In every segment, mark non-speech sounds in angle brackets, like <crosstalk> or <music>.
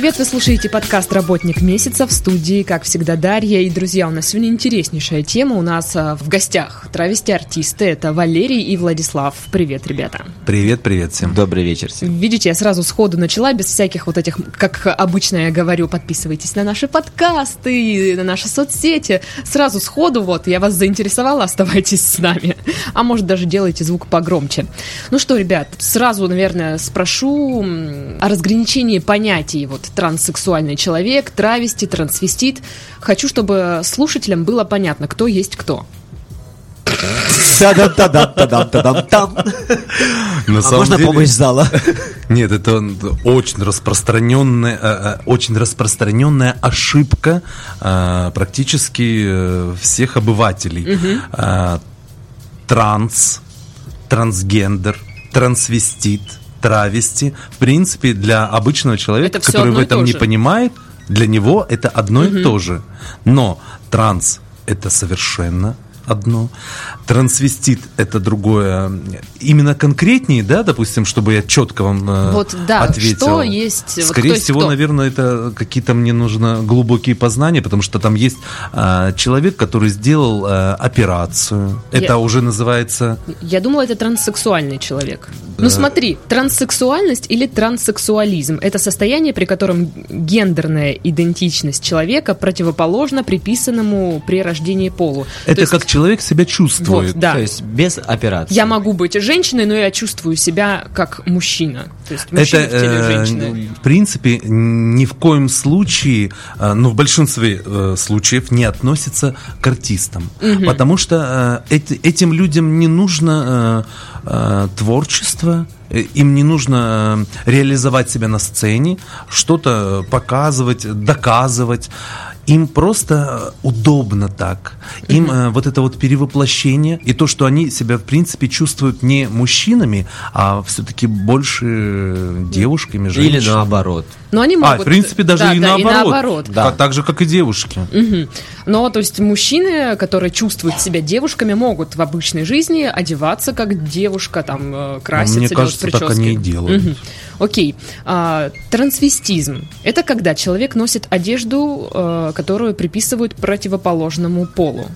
привет! Вы слушаете подкаст «Работник месяца» в студии, как всегда, Дарья. И, друзья, у нас сегодня интереснейшая тема. У нас а, в гостях травести-артисты. Это Валерий и Владислав. Привет, ребята. Привет, привет всем. Добрый вечер всем. Видите, я сразу сходу начала, без всяких вот этих, как обычно я говорю, подписывайтесь на наши подкасты, на наши соцсети. Сразу сходу вот, я вас заинтересовала, <laughs> оставайтесь с нами. А может, даже делайте звук погромче. Ну что, ребят, сразу, наверное, спрошу о разграничении понятий вот транссексуальный человек, травести, трансвестит. Хочу, чтобы слушателям было понятно, кто есть кто. А можно деле- помощь зала? <laughs> Нет, это очень распространенная, э, э, очень распространенная ошибка э, практически всех обывателей. Транс, трансгендер, трансвестит, травести. В принципе, для обычного человека, Это который в этом то не понимает, для него это одно и то же. Но транс это совершенно одно. Трансвестит это другое. Именно конкретнее, да, допустим, чтобы я четко вам э, Вот, да, ответил. что есть, вот Скорее есть всего, кто? наверное, это какие-то мне нужно глубокие познания, потому что там есть э, человек, который сделал э, операцию. Это Я- уже называется Я думала, это транссексуальный человек. Ну смотри, транссексуальность или транссексуализм – это состояние, при котором гендерная идентичность человека противоположна приписанному при рождении полу. То это есть, как человек себя чувствует. Вот, да. То есть без операции. Я могу быть женщиной, но я чувствую себя как мужчина. То есть Это, мужчина в теле э, женщины. в принципе, ни в коем случае, э, ну, в большинстве э, случаев не относится к артистам. Потому что эти- этим людям не нужно творчество, им не нужно реализовать себя на сцене, что-то показывать, доказывать. Им просто э, удобно так. Им э, вот это вот перевоплощение и то, что они себя, в принципе, чувствуют не мужчинами, а все-таки больше э, девушками, женщинами. Или наоборот. Но они могут... А, в принципе, даже Да, и, да, наоборот. наоборот. Да. Так же, как и девушки. Мгм. Но, то есть, мужчины, которые чувствуют себя девушками, могут в обычной жизни одеваться как девушка, там, э, краситься, Мне кажется, так прически. они и делают. Мгм. Окей. А, трансвестизм – это когда человек носит одежду, э, которую приписывают противоположному полу.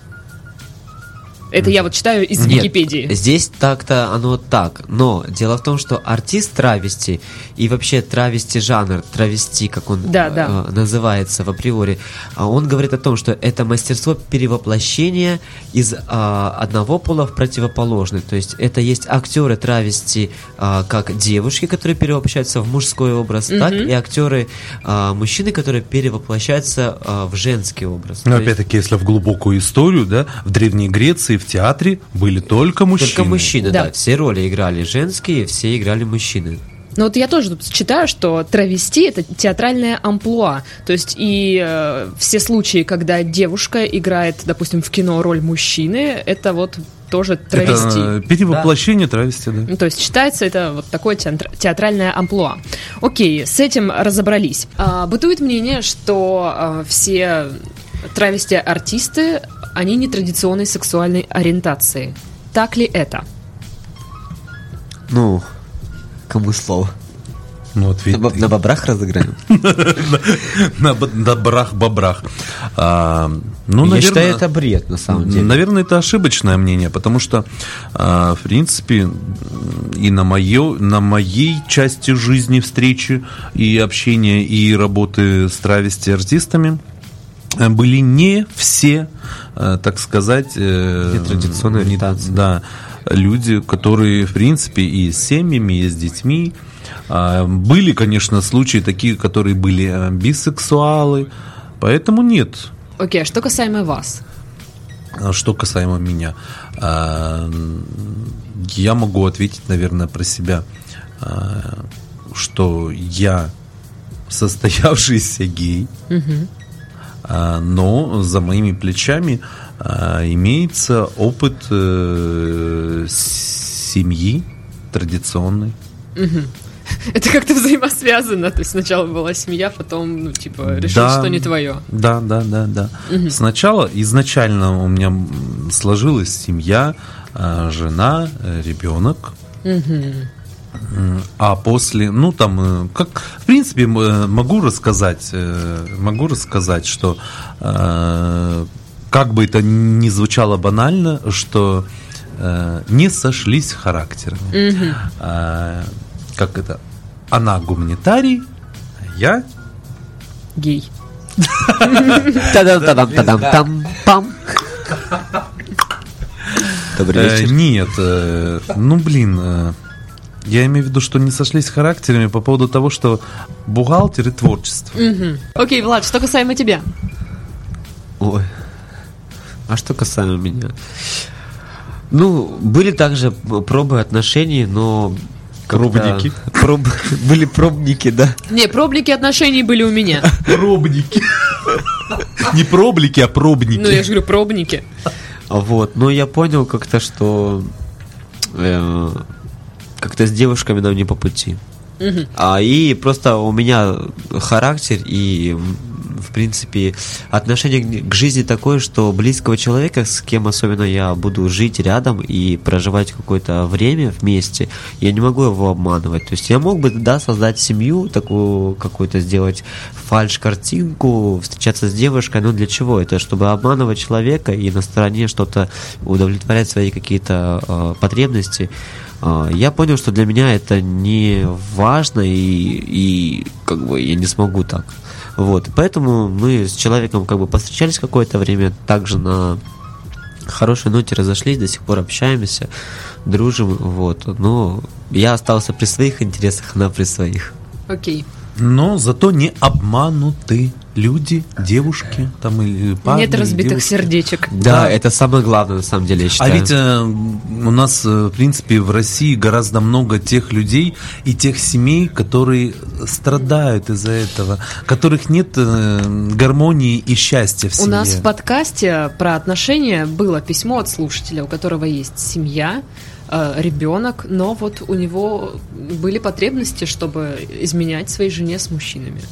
Это я вот читаю из Нет, Википедии. здесь так-то оно так. Но дело в том, что артист травести и вообще травести жанр, травести, как он Да, да. э, называется в априори, а он говорит о том, что это мастерство перевоплощения из а, одного пола в противоположный. То есть это есть актеры травести а, как девушки, которые перевоплощаются в мужской образ, так и актеры а, мужчины, которые перевоплощаются а, в женский образ. Но есть опять-таки, если в глубокую историю, да, в Древней Греции, в театре были только мужчины. Только мужчины, Да. да. Все роли играли женские, все играли мужчины. Но вот я тоже тут читаю, что травести это театральное амплуа. То есть и э, все случаи, когда девушка играет, допустим, в кино роль мужчины, это вот тоже травести. Это э, перевоплощение травести, да. Ну, то есть считается это вот такое театр- театральное амплуа. Окей, с этим разобрались. А, бытует мнение, что а, все травести-артисты, они нетрадиционной сексуальной ориентации. Так ли это? Ну, кому слово? Ну, вот На, ведь боб- на бобрах разыграем? <laughs> на добрах-бобрах. А, ну, Я наверное, считаю, это бред, на самом деле. Наверное, это ошибочное мнение, потому что, а, в принципе, и на, мое, на моей части жизни встречи и общения, и работы с травести артистами были не все, э, так сказать... э, не- ориентации. Да, люди, которые, в принципе, и с семьями, и с детьми. А, Были, конечно, случаи такие, которые были э, бисексуалы, поэтому нет. Окей, а что касаемо вас? А Что касаемо меня, а, я могу ответить, наверное, про себя, что я состоявшийся гей, а, но за моими плечами а, имеется опыт э, семьи традиционной. <laughs> Это как-то взаимосвязано. То есть сначала была семья, потом, ну, типа, решил, Да. что не твое. Да, да, да, да. Сначала изначально у меня сложилась семья, а, жена, э, ребенок. М, А после, ну там, э, как, в принципе, э, могу рассказать, э, могу рассказать, что как бы это ни звучало банально, что не сошлись характерами. А, как это? Она гуманитарий, а я Гей. Та-дам-та-дам-та-дам-там-пам. Нет, ну блин, я имею в виду, что не сошлись характерами по поводу того, что бухгалтер и творчество. Мгм. Окей, Влад, что касаемо тебя? Ой. А что касаемо меня? Ну, были также пробы отношений, но... Пробники? Проб- <laughs> Были пробники, да. Не, проблики отношений были у меня. Пробники. Не проблики, а пробники. Ну, я же говорю, пробники. Вот, но я понял как-то, что э, как-то с девушками нам не по пути. А и просто у меня характер и в принципе отношение к- жизни такое, что близкого человека, с кем особенно я буду жить рядом и проживать какое-то время вместе, я не могу его обманывать. То есть я мог бы, да, создать семью, такую какую-то сделать фальш-картинку, встречаться с девушкой, но для чего? Это чтобы обманывать человека и на стороне что-то удовлетворять свои какие-то э, потребности. А, Я понял, что для меня это не важно и, и как бы я не смогу так. Вот, поэтому мы с человеком как бы повстречались какое-то время, также на хорошей ноте разошлись, до сих пор общаемся, дружим, вот. Но я остался при своих интересах, она при своих. Окей. Но зато не обмануты люди, девушки, там или парни. Нет разбитых девушки. сердечек. Да, Да. это самое главное на самом деле, я А считаю. ведь э, у нас, э, в принципе, в России гораздо много тех людей и тех семей, которые страдают из-за этого, которых нет э, гармонии и счастья в У семье. нас в подкасте про отношения было письмо от слушателя, у которого есть семья, э, ребенок, но вот у него были потребности, чтобы изменять своей жене с мужчинами.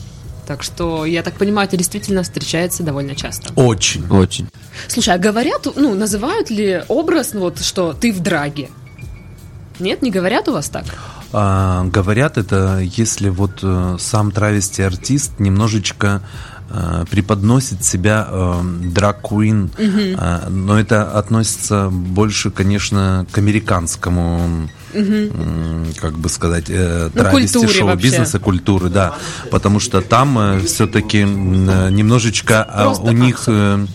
Так что, я так понимаю, это действительно встречается довольно часто. Очень. Очень. Слушай, а говорят, ну, называют ли образ, ну, вот, что ты в драге? Нет, не говорят у вас так? А, говорят это, если вот э, сам травести-артист немножечко э, преподносит себя драг-куин, но это относится больше, конечно, к американскому, м, как бы сказать, э, Ну, травести шоу-бизнеса, культуры, да, потому что там все-таки немножечко а, Просто у них... э,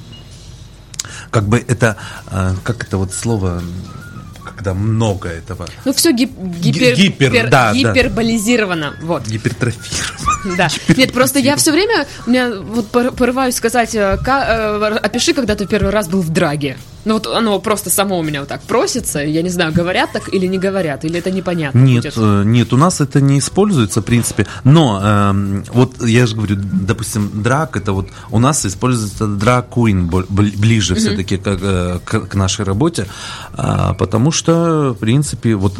как бы это, э, как это вот слово, когда много этого, Ну, все гипер, гипер, гипер- да, да. гиперболизировано. Вот. гипертрофировано. Да. Нет, просто я все время, у меня вот пор- порываюсь сказать, э, э, опиши, когда ты первый раз был в драге. Ну вот оно просто само у меня вот так просится, я не знаю, говорят так или не говорят, или это непонятно Нет, будет. э, нет, у нас это не используется, в принципе. Но эм, вот я же говорю, допустим, драк, это вот у нас используется бли- ближе все-таки к, э, к- к нашей работе, а, потому что, в принципе, вот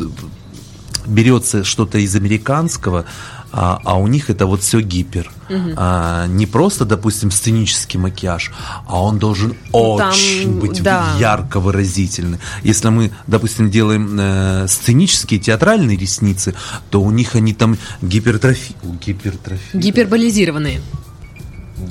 берется что-то из американского, а, а у них это вот все гипер. А, не просто, допустим, сценический макияж, а он должен Ну, там, очень быть да. ярко выразительный. Если мы, допустим, делаем э, сценические театральные ресницы, то у них они там гипертрофи... гипертрофи... Гиперболизированные.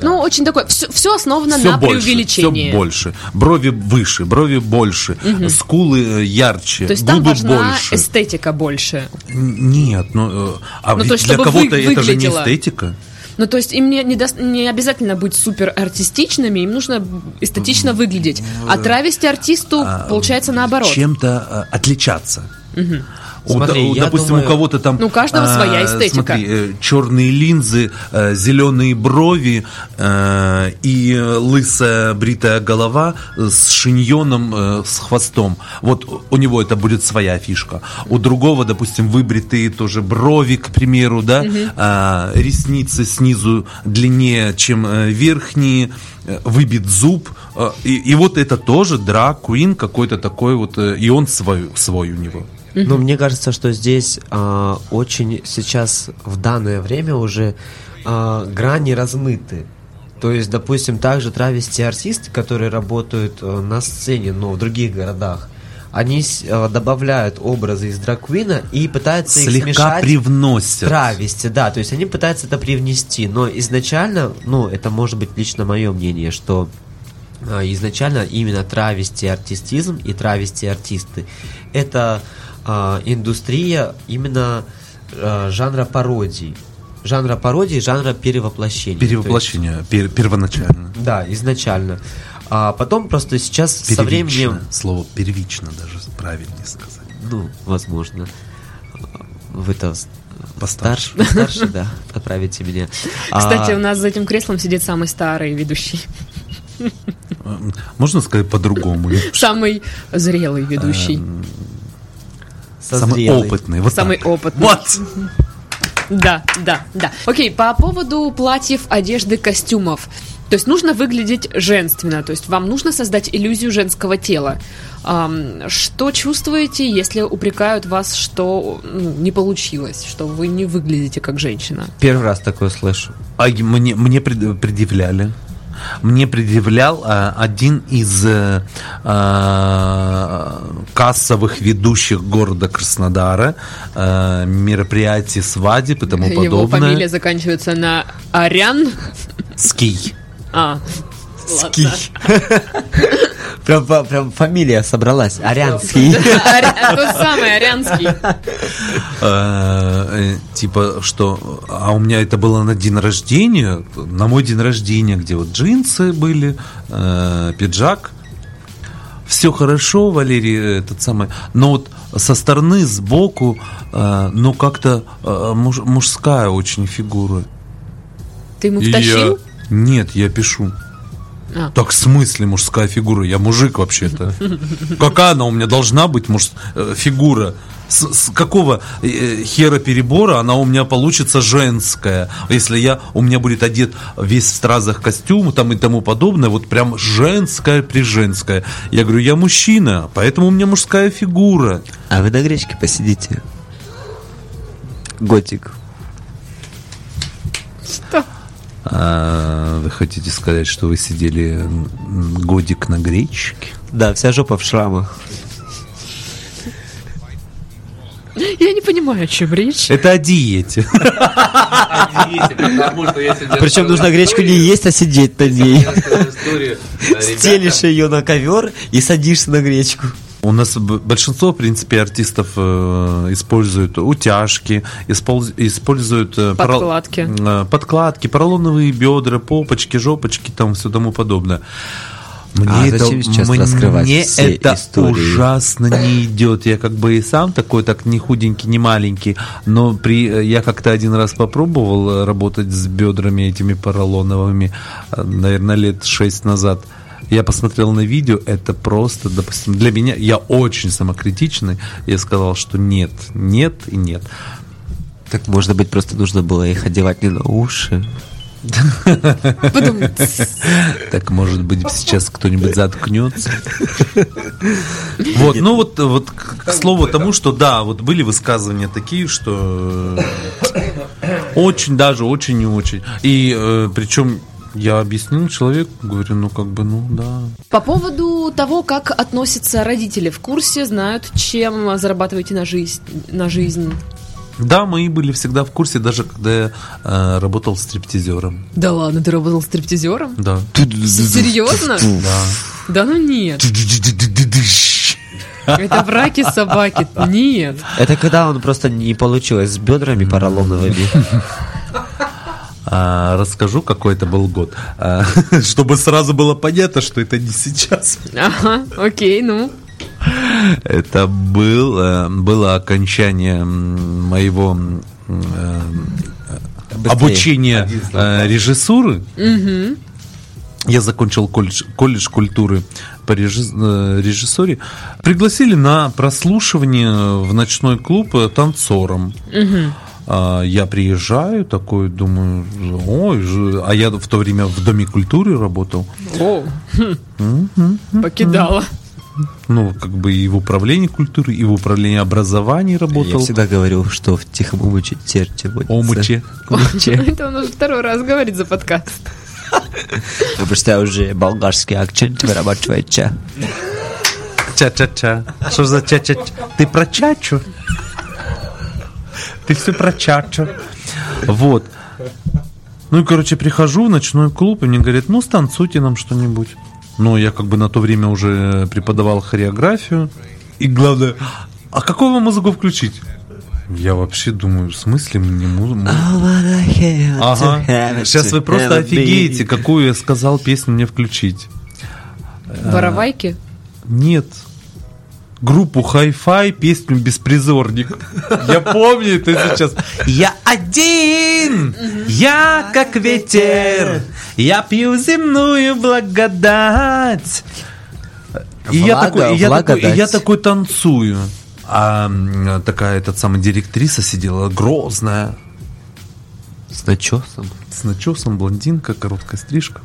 Ну, очень такое, все, основано Всё на больше, преувеличении. всё больше. Брови выше, брови больше, скулы э, ярче, То есть там губы важна больше. эстетика больше. Нет, ну, э, а Ну, то ведь есть, для кого-то вы- это же не выглядело. эстетика. Ну, то есть им не, не, дос- не обязательно быть супер артистичными, им нужно эстетично выглядеть. А травести артисту А, получается наоборот. Чем-то э, отличаться. У- Смотри, у- я допустим, думаю- у кого-то там... Ну, у каждого своя эстетика. черные линзы, э, зеленые брови э, и э, лысая бритая голова э, с шиньоном, э, с хвостом. Вот у него это будет своя фишка. У другого, допустим, выбритые тоже брови, к примеру, да, а, ресницы снизу длиннее, чем э, верхние, э, выбит зуб. э, И, и вот это тоже драг, куин какой-то такой вот, э, и он свой, свой у него. Но мне кажется, что здесь а, очень сейчас в данное время уже а, грани размыты. То есть, допустим, также травести артисты, которые работают э, на сцене, но в других городах, они э, добавляют образы из драквина и пытаются их Слегка смешать привносят. травести, да, то есть они пытаются это привнести, но изначально, ну, это может быть лично мое мнение, что а, изначально именно травести артистизм и травести артисты это а, индустрия именно а, жанра пародий. Жанра пародии, жанра перевоплощения. То есть- Перевоплощение пер- первоначально. да, изначально. А потом просто сейчас со временем, Первично. Слово первично даже правильнее сказать. ну, возможно, вы-то Постарше. старше, постарше, да, поправите меня. Кстати, А, у нас за этим креслом сидит самый старый ведущий. Можно сказать по-другому? Самый зрелый ведущий. Самый опытный. Вот Самый так. опытный. Вот. Да, да, да. Окей, по поводу платьев, одежды, костюмов. То есть нужно выглядеть женственно, то есть вам нужно создать иллюзию женского тела. Что чувствуете, если упрекают вас, что ну, не получилось, что вы не выглядите как женщина? Первый раз такое слышу. А мне, мне пред- предъявляли. Мне предъявлял а, один из э, а, кассовых ведущих города Краснодара а, мероприятий свадеб и тому Его подобное. фамилия заканчивается на Арян. Ский. А, ладно. <laughs> Прям, прям фамилия собралась. Арянский. Аря- Тот самый Арянский. Э, э, типа, что... А у меня это было на день рождения, на мой день рождения, где вот джинсы были, э, пиджак. Все хорошо, Валерий, этот самый. Но вот со стороны, сбоку, ну, как-то муж- мужская очень фигура. Ты ему втащил? Нет, я пишу. А. Так в смысле мужская фигура? Я мужик вообще-то. Какая она у меня должна быть муж... э, фигура? С, с какого э, хера перебора она у меня получится женская? Если я у меня будет одет весь в стразах костюм там и тому подобное, вот прям женская при женская. Я говорю, я мужчина, поэтому у меня мужская фигура. А вы на гречке посидите. Готик. Что? А, вы хотите сказать, что вы сидели годик на гречке? Да, вся жопа в шрамах. Я не понимаю, о чем речь. Это о диете. Причем нужно гречку не есть, а сидеть на ней. Стелишь ее на ковер и садишься на гречку. У нас большинство, в принципе, артистов э, используют утяжки, испол- используют э, Подкладки. э, подкладки, поролоновые бедра, попочки, жопочки, там все тому подобное. Мне А это, зачем сейчас мне раскрывать все это истории? ужасно не идет. Я как бы и сам такой, так не худенький, не маленький, но при я как-то один раз попробовал работать с бедрами этими поролоновыми, наверное, лет шесть назад. Я посмотрел на видео, это просто, допустим, для меня, я очень самокритичный, я сказал, что нет, нет и нет. Так, может быть, просто нужно было их одевать не на уши. Так, может быть, сейчас кто-нибудь заткнется. Вот, ну вот, вот к слову тому, что да, вот были высказывания такие, что э, очень даже, очень не очень. И э, причем я объяснил человеку, говорю, ну как бы, ну да. По поводу того, как относятся родители в курсе, знают, чем зарабатываете на жизнь, на жизнь. Да, мои были всегда в курсе, даже когда я э, работал стриптизером. Да ладно, ты работал стриптизером? Да. Серьезно? Да. Да ну нет. Это браки собаки. Нет. Это когда он просто не получилось с бедрами поролоновыми. А, расскажу, какой это был год, А, <laughs> чтобы сразу было понятно, что это не сейчас. Ага, окей, ну. Это был, э, было окончание моего э, Быстрее. обучения э, режиссуры. Я закончил колледж, колледж культуры по режи- режиссуре. Пригласили на прослушивание в ночной клуб танцором. А, Я приезжаю, такой думаю, ой, а я в то время в Доме культуры работал. О, покидала. Ну, как бы и в управлении культуры, и в управлении образования Я работал. всегда говорил, что в тихом омуче терте. Омуче. <laughs> Омуче. <laughs> Это он уже второй раз говорит за подкаст. Потому что я уже болгарский акцент вырабатывается. Ча-ча-ча. Что за ча-ча-ча? Ты про чачу? Ты все про чачу. Вот. Ну и, короче, прихожу в ночной клуб, и мне говорят, ну, станцуйте нам что-нибудь. Ну, я как бы на то время уже преподавал хореографию. И главное, а какую вам музыку включить? Я вообще думаю, в смысле мне музыку? Ага. Сейчас вы просто офигеете, какую я сказал песню мне включить. Воровайки? Нет. Группу Hi-Fi, песню «Беспризорник». Я помню это сейчас. Я один, я как ветер, я пью земную благодать. И я такой, и я такой, и я такой танцую. А такая этот самая директриса сидела грозная, С начесом. с начесом, блондинка, короткая стрижка.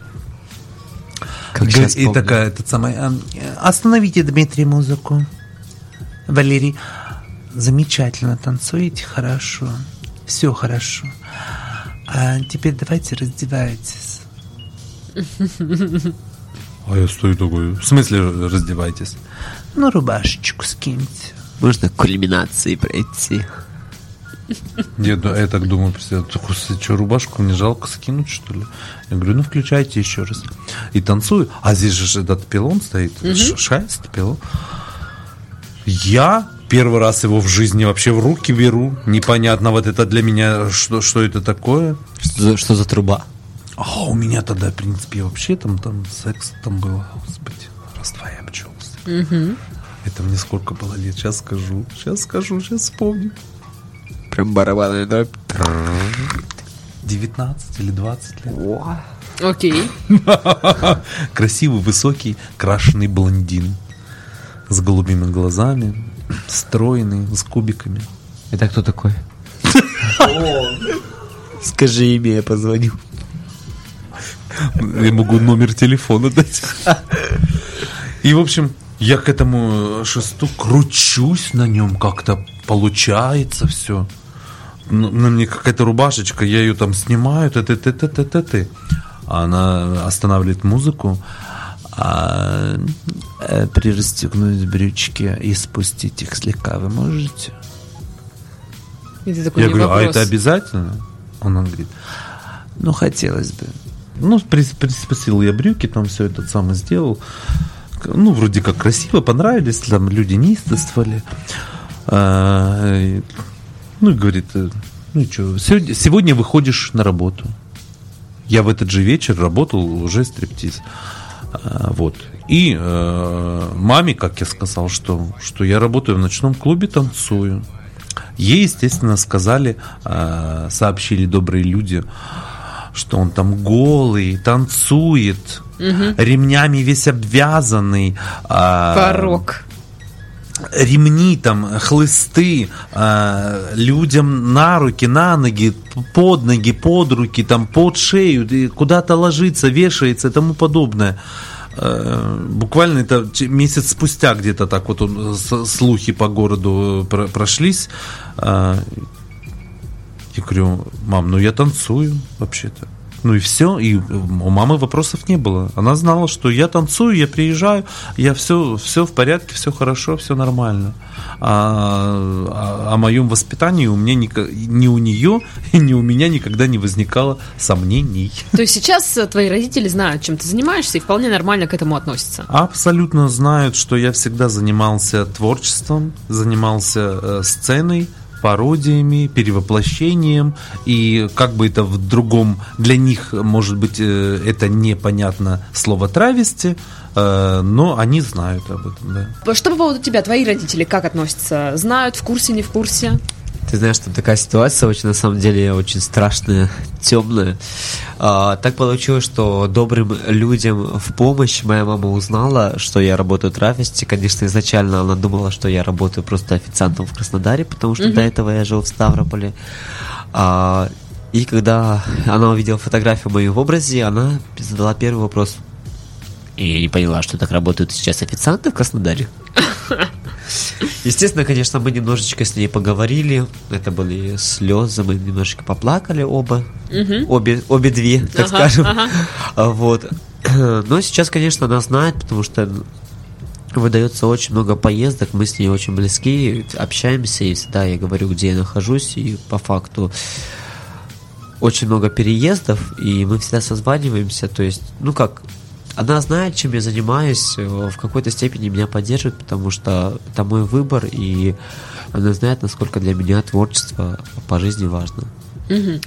Как и помню. такая, этот самый, остановите, Дмитрий, музыку. Валерий, замечательно танцуете, хорошо. Все хорошо. А теперь давайте раздевайтесь. А я стою такой, в смысле раздевайтесь? Ну, рубашечку скиньте. Можно к кульминации пройти. Я, да, я так думаю, что, рубашку мне жалко скинуть, что ли? Я говорю, ну, включайте еще раз. И танцую. А здесь же этот пилон стоит, ш- шесть пилон. Я первый раз его в жизни вообще в руки беру. Непонятно, вот это для меня, что, что это такое. Что за, что за труба? А у меня тогда, в принципе, вообще там, там секс там было. Господи, раз два я обчелся. Это мне сколько было лет? Сейчас скажу. Сейчас скажу, сейчас вспомню. Прям барабанный дробь. 19 или 20 лет. Окей. <laughs> Красивый, высокий, крашеный блондин. С голубыми глазами, стройный, с кубиками. Это кто такой? <laughs> Скажи имя, я позвоню. Я могу номер телефона дать. И, в общем, я к этому шесту кручусь на нем, как-то получается все. На мне какая-то рубашечка, я ее там снимаю, т т т т т т т Она останавливает музыку, а, э, прирастегнуть брючки и спустить их слегка вы можете? Ты такой, Я «Не говорю, а вопрос». это обязательно? Он говорит, ну, хотелось бы. Ну, прис- приспустил я брюки, там все это самое сделал. Ну, вроде как красиво, понравились, там люди неистовствовали. А, ну, и говорит, э, ну, что, сегодня, сегодня выходишь на работу. Я в этот же вечер работал уже стриптиз. А, Вот. И э, маме, как я сказал, что, что я работаю в ночном клубе, танцую. Ей, естественно, сказали, э, сообщили добрые люди, что он там голый, танцует, ремнями весь обвязанный. а, Порог. Ремни там, хлысты э, людям на руки, на ноги, под ноги, под руки, там, под шею, куда-то ложится, вешается и тому подобное. Э, Буквально это месяц спустя где-то так вот он, с- слухи по городу про- прошлись. Э, Я говорю, мам, ну я танцую вообще-то. Ну и все, и у мамы вопросов не было. Она знала, что я танцую, я приезжаю, я все, все в порядке, все хорошо, все нормально. А, а- о моем воспитании у меня ника- ни у нее, ни у меня никогда не возникало сомнений. То есть сейчас э, твои родители знают, чем ты занимаешься, и вполне нормально к этому относятся. Абсолютно знают, что я всегда занимался творчеством, занимался э, сценой, пародиями, перевоплощением, и как бы это в другом, для них, может быть, э, это непонятно слово травести, э, но они знают об этом, да. Что по поводу тебя? Твои родители как относятся? Знают, в курсе, не в курсе? Ты знаешь, что такая ситуация очень, на самом деле, очень страшная, темная. А, так получилось, что добрым людям в помощь моя мама узнала, что я работаю в трафисте. Конечно, изначально она думала, что я работаю просто официантом в Краснодаре, потому что до этого я жил в Ставрополе. А, и когда она увидела фотографию мою в образе, она задала первый вопрос. И я не поняла, что так работают сейчас официанты в Краснодаре. <laughs> Естественно, конечно, мы немножечко с ней поговорили. Это были слезы, мы немножечко поплакали оба. Обе, обе две, так Ага, скажем. ага. Вот. <clears throat> Но сейчас, конечно, она знает, потому что выдается очень много поездок, мы с ней очень близки, общаемся, и всегда я говорю, где я нахожусь, и по факту очень много переездов, и мы всегда созваниваемся, то есть, ну как, она знает, чем я занимаюсь, э, в какой-то степени меня поддерживает, потому что это мой выбор, и она знает, насколько для меня творчество по жизни важно. Угу.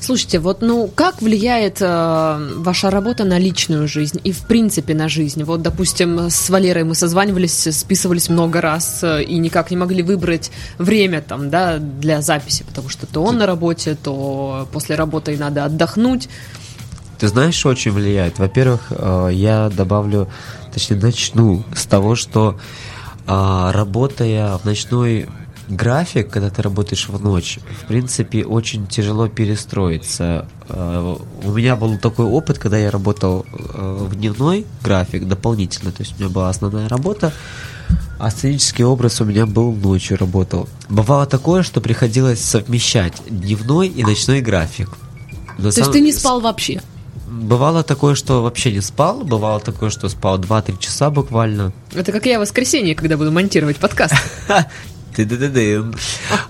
Слушайте, вот ну как влияет э, ваша работа на личную жизнь и в принципе на жизнь? Вот, допустим, с Валерой мы созванивались, списывались много раз э, и никак не могли выбрать время там, да, для записи, потому что то он на работе, то после работы и надо отдохнуть. Ты знаешь, что очень влияет? Во-первых, э, я добавлю, точнее начну с того, что э, работая в ночной график, когда ты работаешь в ночь, в принципе, очень тяжело перестроиться. Э, у меня был такой опыт, когда я работал э, в дневной график дополнительно, то есть у меня была основная работа, а сценический образ у меня был ночью работал. Бывало такое, что приходилось совмещать дневной и ночной график. Но то сам... есть ты не спал вообще? Бывало такое, что вообще не спал, бывало такое, что спал 2-3 часа буквально. Это как я в воскресенье, когда буду монтировать подкаст. <laughs>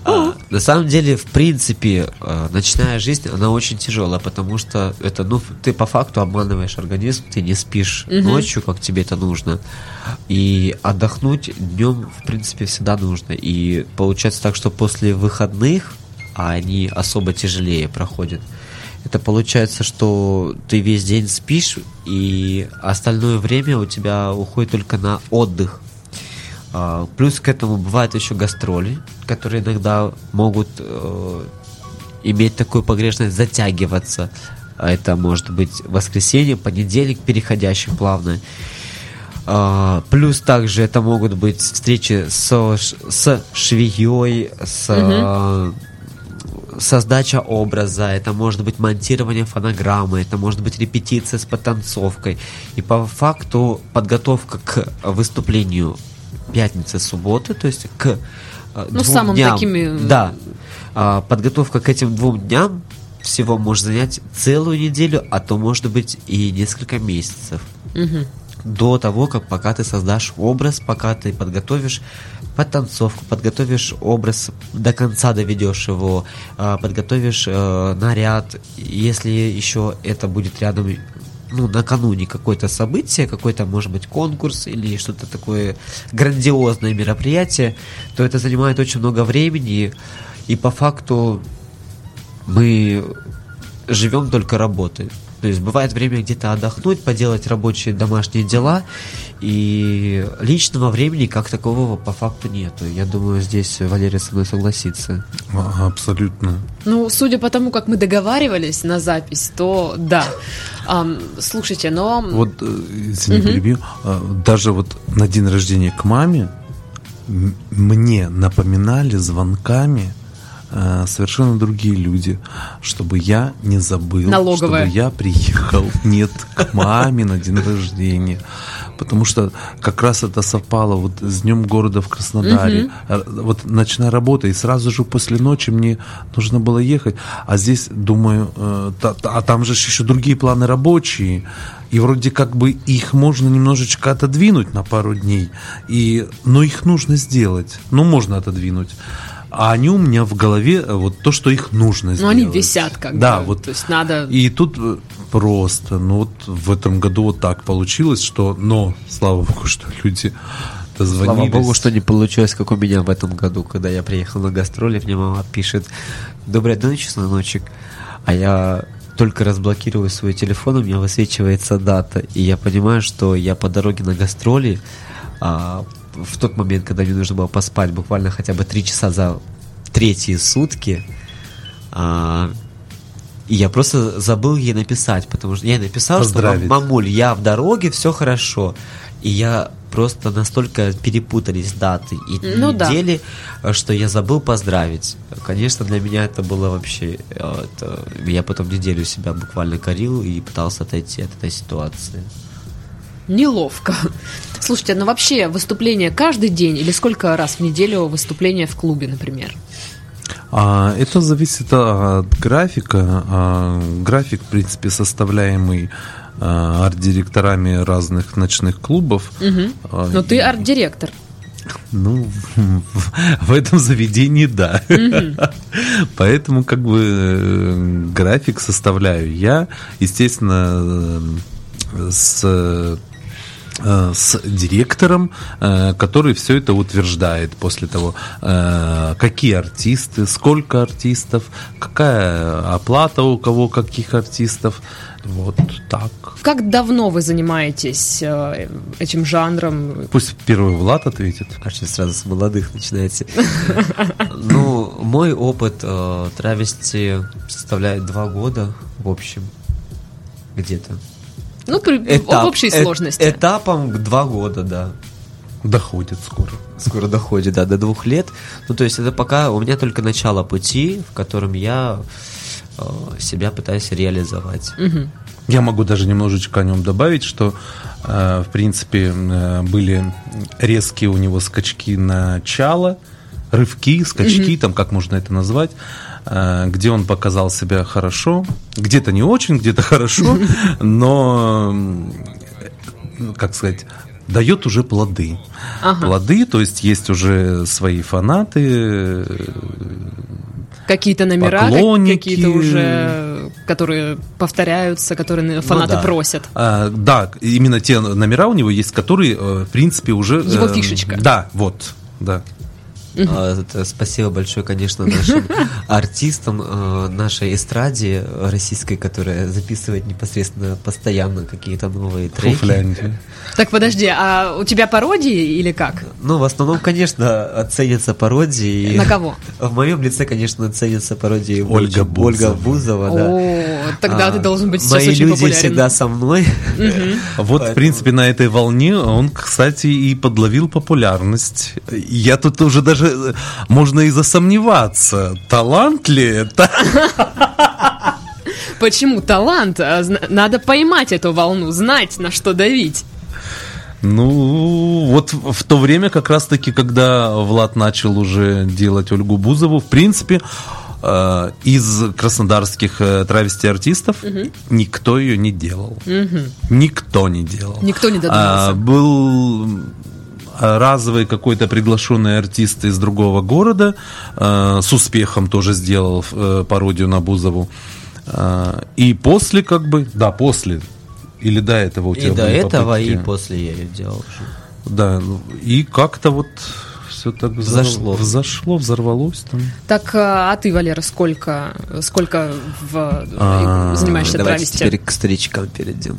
А, на самом деле, в принципе, а, ночная жизнь, она очень тяжелая, потому что это, ну, ты по факту обманываешь организм, ты не спишь ночью, как тебе это нужно. И отдохнуть днем, в принципе, всегда нужно. И получается так, что после выходных, а они особо тяжелее проходят, это получается, что ты весь день спишь, и остальное время у тебя уходит только на отдых. А, плюс к этому бывают еще гастроли, которые иногда могут э, иметь такую погрешность затягиваться. А это может быть воскресенье, понедельник, переходящий плавно. Uh, плюс также это могут быть встречи со, с швеей, с uh-huh. Создача образа, это может быть монтирование фонограммы, это может быть репетиция с потанцовкой. И по факту подготовка к выступлению пятницы, субботы, то есть к э, ну, самым дням, такими... Да, а, подготовка к этим двум дням всего может занять целую неделю, а то может быть и несколько месяцев. Угу. До того, как пока ты создашь образ, пока ты подготовишь подтанцовку, подготовишь образ, до конца доведешь его, а, подготовишь э, наряд, если еще это будет рядом ну, накануне какое-то событие, какой-то, может быть, конкурс или что-то такое грандиозное мероприятие, то это занимает очень много времени, и по факту мы живем только работой. То есть бывает время где-то отдохнуть, поделать рабочие домашние дела, и личного времени как такового по факту нету. Я думаю, здесь Валерия со мной согласится. А, абсолютно. Ну, судя по тому, как мы договаривались на запись, то да. Um, слушайте, но... Вот, э, извини, угу. перебью. А, даже вот на день рождения к маме мне напоминали звонками Э, совершенно другие люди, чтобы я не забыл, Налоговая. чтобы я приехал, <laughs> нет, к маме на день рождения. Потому что как раз это совпало вот с Днем города в Краснодаре. Угу. Вот ночная работа, и сразу же после ночи мне нужно было ехать. А здесь, думаю, э, а там же еще другие планы рабочие. И вроде как бы их можно немножечко отодвинуть на пару дней. И, но их нужно сделать. Ну, можно отодвинуть а они у меня в голове э, вот то, что их нужно сделать. Ну, они висят как да, бы. вот. То есть надо... И тут э, просто, ну вот в этом году вот так получилось, что, но, слава богу, что люди дозвонились. Слава богу, что не получилось, как у меня в этом году, когда я приехал на гастроли, мне мама пишет, доброй ночи, сыночек, а я только разблокирую свой телефон, у меня высвечивается дата, и я понимаю, что я по дороге на гастроли а, в тот момент, когда мне нужно было поспать буквально хотя бы три часа за третьи сутки, а, и я просто забыл ей написать, потому что я написал, что мамуль, я в дороге, все хорошо. И я просто настолько перепутались даты и ну, недели, да. что я забыл поздравить. Конечно, для меня это было вообще... Это, я потом неделю себя буквально корил и пытался отойти от этой ситуации неловко. Слушайте, ну вообще выступление каждый день или сколько раз в неделю выступление в клубе, например? А, это зависит от графика. А, график, в принципе, составляемый арт-директорами разных ночных клубов. Э, Но ты арт-директор. Ну, <laughs> в, этом заведении да. <laughs> Поэтому как бы э, график составляю я, естественно, э, с с директором, э, который все это утверждает после того, э, какие артисты, сколько артистов, какая оплата у кого каких артистов. Вот так. Как давно вы занимаетесь э, этим жанром? Пусть первый Влад ответит. Кажется, сразу с молодых начинаете. <laughs> Ну, мой опыт э, травести составляет два года в общем. Где-то. Ну, при- в общей э- сложности. Этапом два года, да. Доходит скоро. Скоро доходит, да, до двух лет. Ну, то есть это пока у меня только начало пути, в котором я э, себя пытаюсь реализовать. Мгм. Я могу даже немножечко о нем добавить, что, э, в принципе, э, были резкие у него скачки начала, рывки, скачки, там как можно это назвать, где он показал себя хорошо, где-то не очень, где-то хорошо, <laughs> но, ну, как сказать, дает уже плоды. Ага. Плоды, то есть есть уже свои фанаты, э, Какие-то номера, Поклонники. какие-то уже, которые повторяются, которые Ну фанаты да. просят. А, да, именно те номера у него есть, которые, э, в принципе, уже... Его э, фишечка. Да, вот, да. А, это спасибо большое, конечно, нашим <laughs> артистам, э, нашей эстраде российской, которая записывает непосредственно постоянно какие-то новые треки. Фуфлянди. Так, подожди, а у тебя пародии или как? Ну, в основном, конечно, ценятся пародии. <laughs> На кого? В моем лице, конечно, ценятся пародии Ольга Ольга Бузова. Бузова, да. О, тогда А, ты должен быть сейчас Мои очень люди популярен. всегда со мной. Вот, в принципе, на этой волне он, кстати, и подловил популярность. Я тут уже даже, э, можно и засомневаться, талант ли это? Почему талант? А, Надо поймать эту волну, знать, на что давить. Ну, вот в то время, как раз-таки, когда Влад начал уже делать Ольгу Бузову, в принципе, э, из краснодарских э, травести-артистов никто ее не делал. Никто не делал. Никто не додумался. А, был а, разовый какой-то приглашенный артист из другого города, э, с успехом тоже сделал э, пародию на Бузову. А, И после, как бы, да, после, или до этого у тебя И до этого, и попытки? после я ее делал. Да, ну, и как-то вот все так взор- Взошло. взошло, взорвалось там. Так, а а ты, Валера, сколько, сколько в, А, занимаешься Давайте травести? теперь к старичкам перейдем.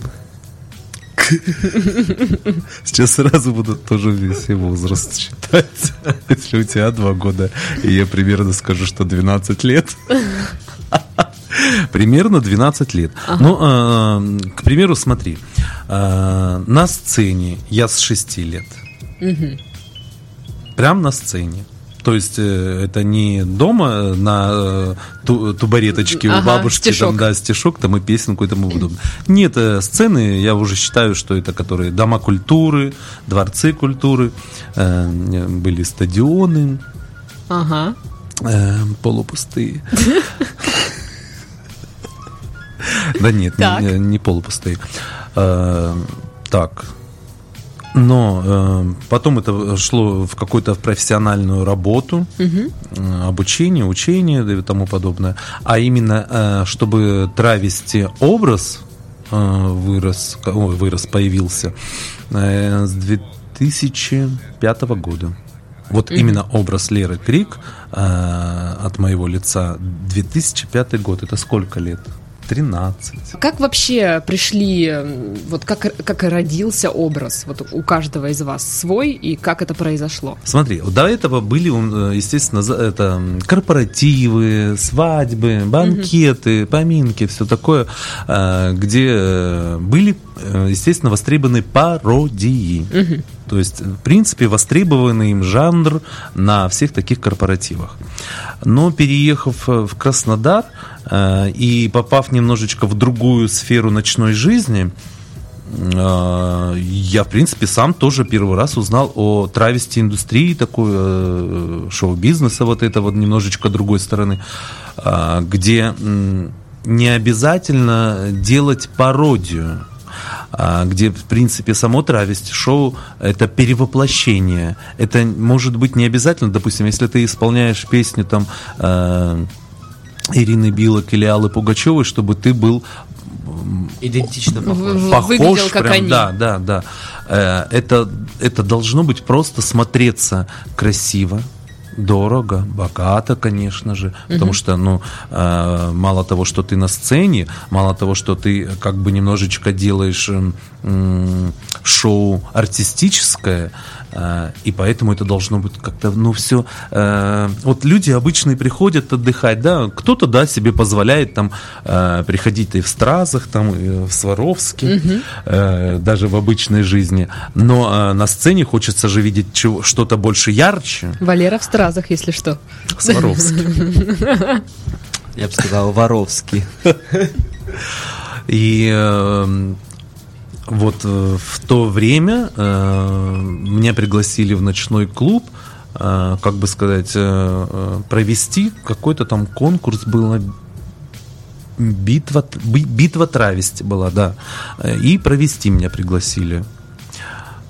<laughs> Сейчас сразу будут тоже весь его возраст считать. <laughs> Если у тебя два года, и я примерно скажу, что 12 лет. <laughs> Примерно 12 лет. Ну, э, к примеру, смотри, э, на сцене я с 6 лет. Прям на сцене. То есть э, это не дома э, на э, ту- тубареточке у Ага, бабушки, стишок. там, да, стишок, там и песенку и тому подобное. Нет, сцены, я уже считаю, что это которые дома культуры, дворцы культуры, э, были стадионы Ага. э, полупустые. Да нет, не, полупустые. Так. Но э, потом это шло в какую-то профессиональную работу, э, обучение, учение и тому подобное. А именно, э, чтобы травести образ э, вырос, ой, вырос, появился э, с 2005 года. Вот именно образ Леры Крик э, от моего лица 2005 год. Это сколько лет? 13. Как вообще пришли, вот как, как родился образ вот у каждого из вас свой, и как это произошло? Смотри, до этого были, естественно, это корпоративы, свадьбы, банкеты, поминки, все такое, э, где э, были, э, естественно, востребованы пародии. То есть, в принципе, востребованный им жанр на всех таких корпоративах. Но переехав э, в Краснодар э, и попав немножечко в другую сферу ночной жизни, э, я, в принципе, сам тоже первый раз узнал о травести индустрии, такой шоу-бизнеса, вот это вот немножечко другой стороны, где не обязательно делать пародию, где, в принципе, само травести-шоу – это перевоплощение. Это может быть не обязательно, допустим, если ты исполняешь песню там э, Ирины Билок или Аллы Пугачевой, чтобы ты был Идентично похож. похож, Выглядел как прям, они. Да, да, да. Э, Это, это должно быть просто смотреться красиво, дорого, богато, конечно же, потому что, ну, э, мало того, что ты на сцене, мало того, что ты как бы немножечко делаешь м, м, шоу артистическое, и поэтому это должно быть как-то, ну, все. вот люди обычные приходят отдыхать, да, кто-то, да, себе позволяет там э, приходить и в Стразах, там, и в Сваровске, э, даже в обычной жизни, но э, на сцене хочется же видеть что-то больше ярче. Валера в стразах, если что. Сваровский. Я бы сказал, Воровский. <laughs> И э, вот э, в то время э, меня пригласили в ночной клуб, э, как бы сказать, провести какой-то там конкурс был битва, би- битва травести была, да. И провести меня пригласили.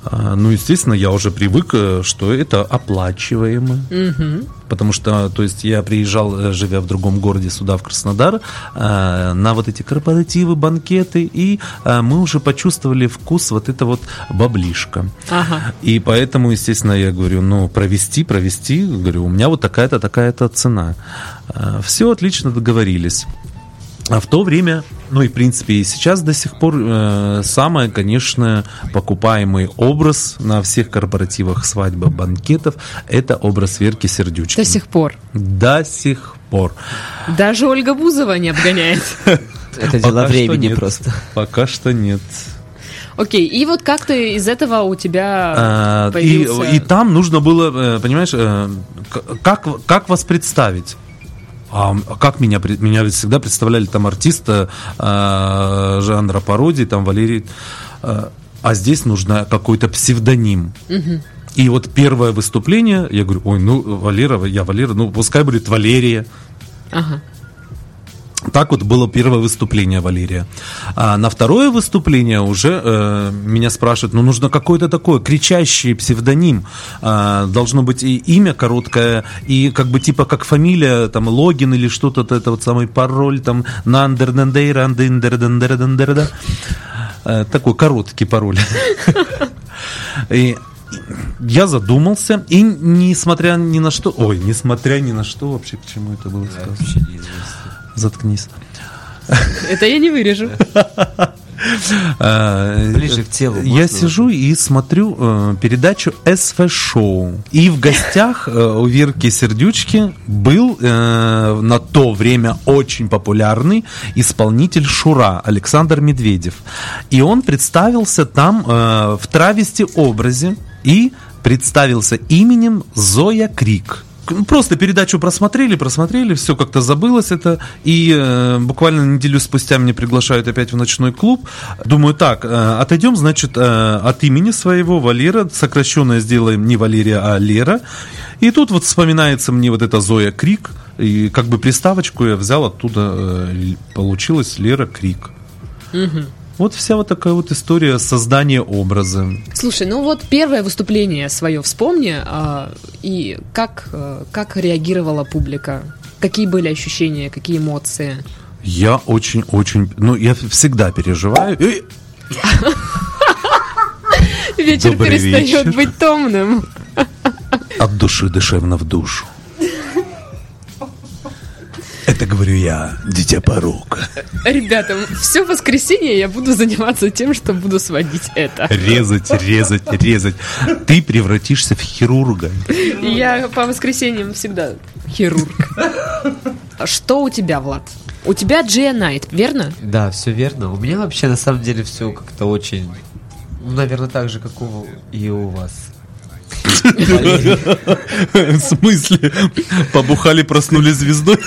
А, Ну, естественно, я уже привык, э, что это оплачиваемо. Потому что, то есть, я приезжал, э, живя в другом городе сюда, в Краснодар, э, на вот эти корпоративы, банкеты, и мы уже почувствовали вкус вот это вот баблишка. Ага. И поэтому, естественно, я говорю, ну, провести, провести, говорю, у меня вот такая-то, такая-то цена. Все отлично договорились. А в то время, ну и в принципе и сейчас до сих пор э, самый, конечно, покупаемый образ на всех корпоративах свадьбы, банкетов, это образ Верки Сердючки. До сих пор. До сих пор. Даже Ольга Бузова не обгоняет. <laughs> Это дело времени просто. Пока что нет. Окей, и вот как-то из этого у тебя А, и, появился... и там нужно было, э, понимаешь, э, как, как вас представить? А как меня, меня ведь всегда представляли там артиста э, жанра пародии, там Валерий, э, а здесь нужно какой-то псевдоним. И вот первое выступление, я говорю, ой, ну Валера, я Валера, ну пускай будет Валерия. Ага. Так вот было первое выступление Валерия. А на второе выступление уже э, меня спрашивают, ну нужно какой-то такой кричащий псевдоним. А, должно быть и имя короткое, и как бы типа как фамилия, там логин или что-то, это вот самый пароль, там нандердендейра, андендердендердендерда. Э, Такой короткий пароль. <laughs> И я задумался, и несмотря ни на что, ой, несмотря ни на что, вообще к чему это было сказано? Заткнись. Это я не вырежу. А, Ближе к телу Я можно? сижу и смотрю э, передачу СФ Шоу. И в гостях э, у Верки Сердючки был э, на то время очень популярный исполнитель Шура Александр Медведев. И он представился там э, в травести образе и представился именем Зоя Крик. Ну, Просто передачу просмотрели, просмотрели, все как-то забылось это. И э, буквально неделю спустя меня приглашают опять в ночной клуб. Думаю, так, э, отойдем, значит, э, от имени своего Валера, сокращенное сделаем не Валерия, а Лера. И тут вот вспоминается мне вот эта Зоя Крик. И как бы приставочку я взял оттуда, э, получилась Лера Крик. Вот вся вот такая вот история создания образа. Слушай, ну вот первое выступление свое вспомни, а, и как, э, как реагировала публика? Какие были ощущения, какие эмоции? Я очень-очень... Ну, я всегда переживаю. Вечер Добрый перестает вечер. быть томным. От души душевно в душу. Это говорю я, дитя порока. Ребята, все воскресенье я буду заниматься тем, что буду сводить это. Резать, резать, резать. Ты превратишься в хирурга. Я по воскресеньям всегда хирург. А Что у тебя, Влад? У тебя Джия Найт, верно? Да, все верно. У меня вообще на самом деле все как-то очень, ну, наверное, так же, как у, и у вас. В смысле? Побухали, проснулись звездой?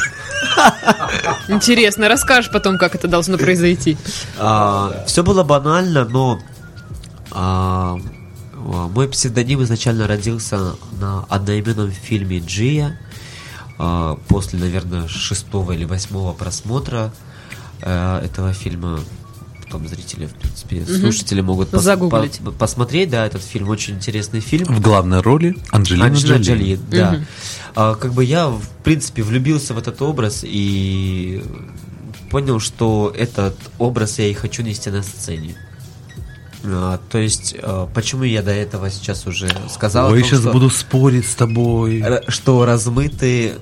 <laughs> Интересно, расскажешь потом, как это должно произойти. все было банально, но а, а, мой псевдоним изначально родился на одноименном фильме Джия. А, после, наверное, шестого или восьмого просмотра э, этого фильма потом зрители, в принципе, слушатели могут пос- Загуглить. по- посмотреть, да, этот фильм, очень интересный фильм. В главной роли Анджелина, Анджелина Джоли. Джоли, да. А, как бы я, в принципе, влюбился в этот образ и понял, что этот образ я и хочу нести на сцене. А, то есть, а, почему я до этого сейчас уже сказал, Ой, том, сейчас что, буду спорить с тобой. что размыты...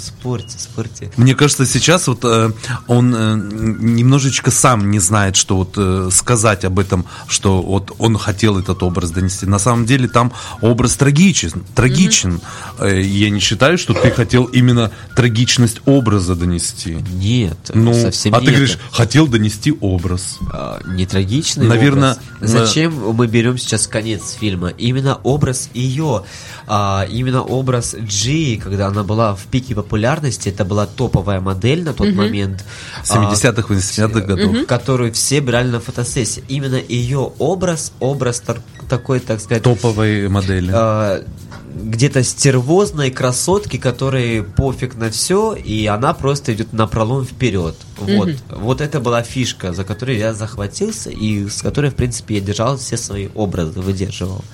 Спорьте, спорьте. Мне кажется, сейчас вот э, он э, немножечко сам не знает, что вот э, сказать об этом, что вот он хотел этот образ донести. На самом деле там образ трагичен, трагичен. Э, я не считаю, что ты хотел именно трагичность образа донести. Нет, Ну, совсем а не ты это. говоришь, хотел донести образ. А, не трагичный Наверно, образ. Зачем мы берем сейчас конец фильма? Именно образ ее, а, именно образ Джи, когда она была в пике популярности, это была топовая модель на тот момент. а, 70-х, 80-х годов. которую все брали на фотосессии. Именно ее образ, образ такой, так сказать, Топовые модели. э, где-то стервозной красотки, которой пофиг на все, и она просто идет на пролом вперед. Вот. Вот это была фишка, за которую я захватился, и с которой, в принципе, я держал все свои образы, выдерживал.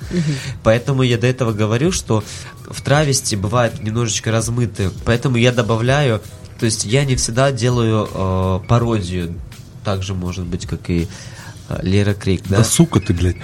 Поэтому я до этого говорю, что в травести бывает немножечко размыты. Поэтому я добавляю, то есть я не всегда делаю э, пародию, так же может быть, как и э, Лера Крик, да? Да сука ты, блядь.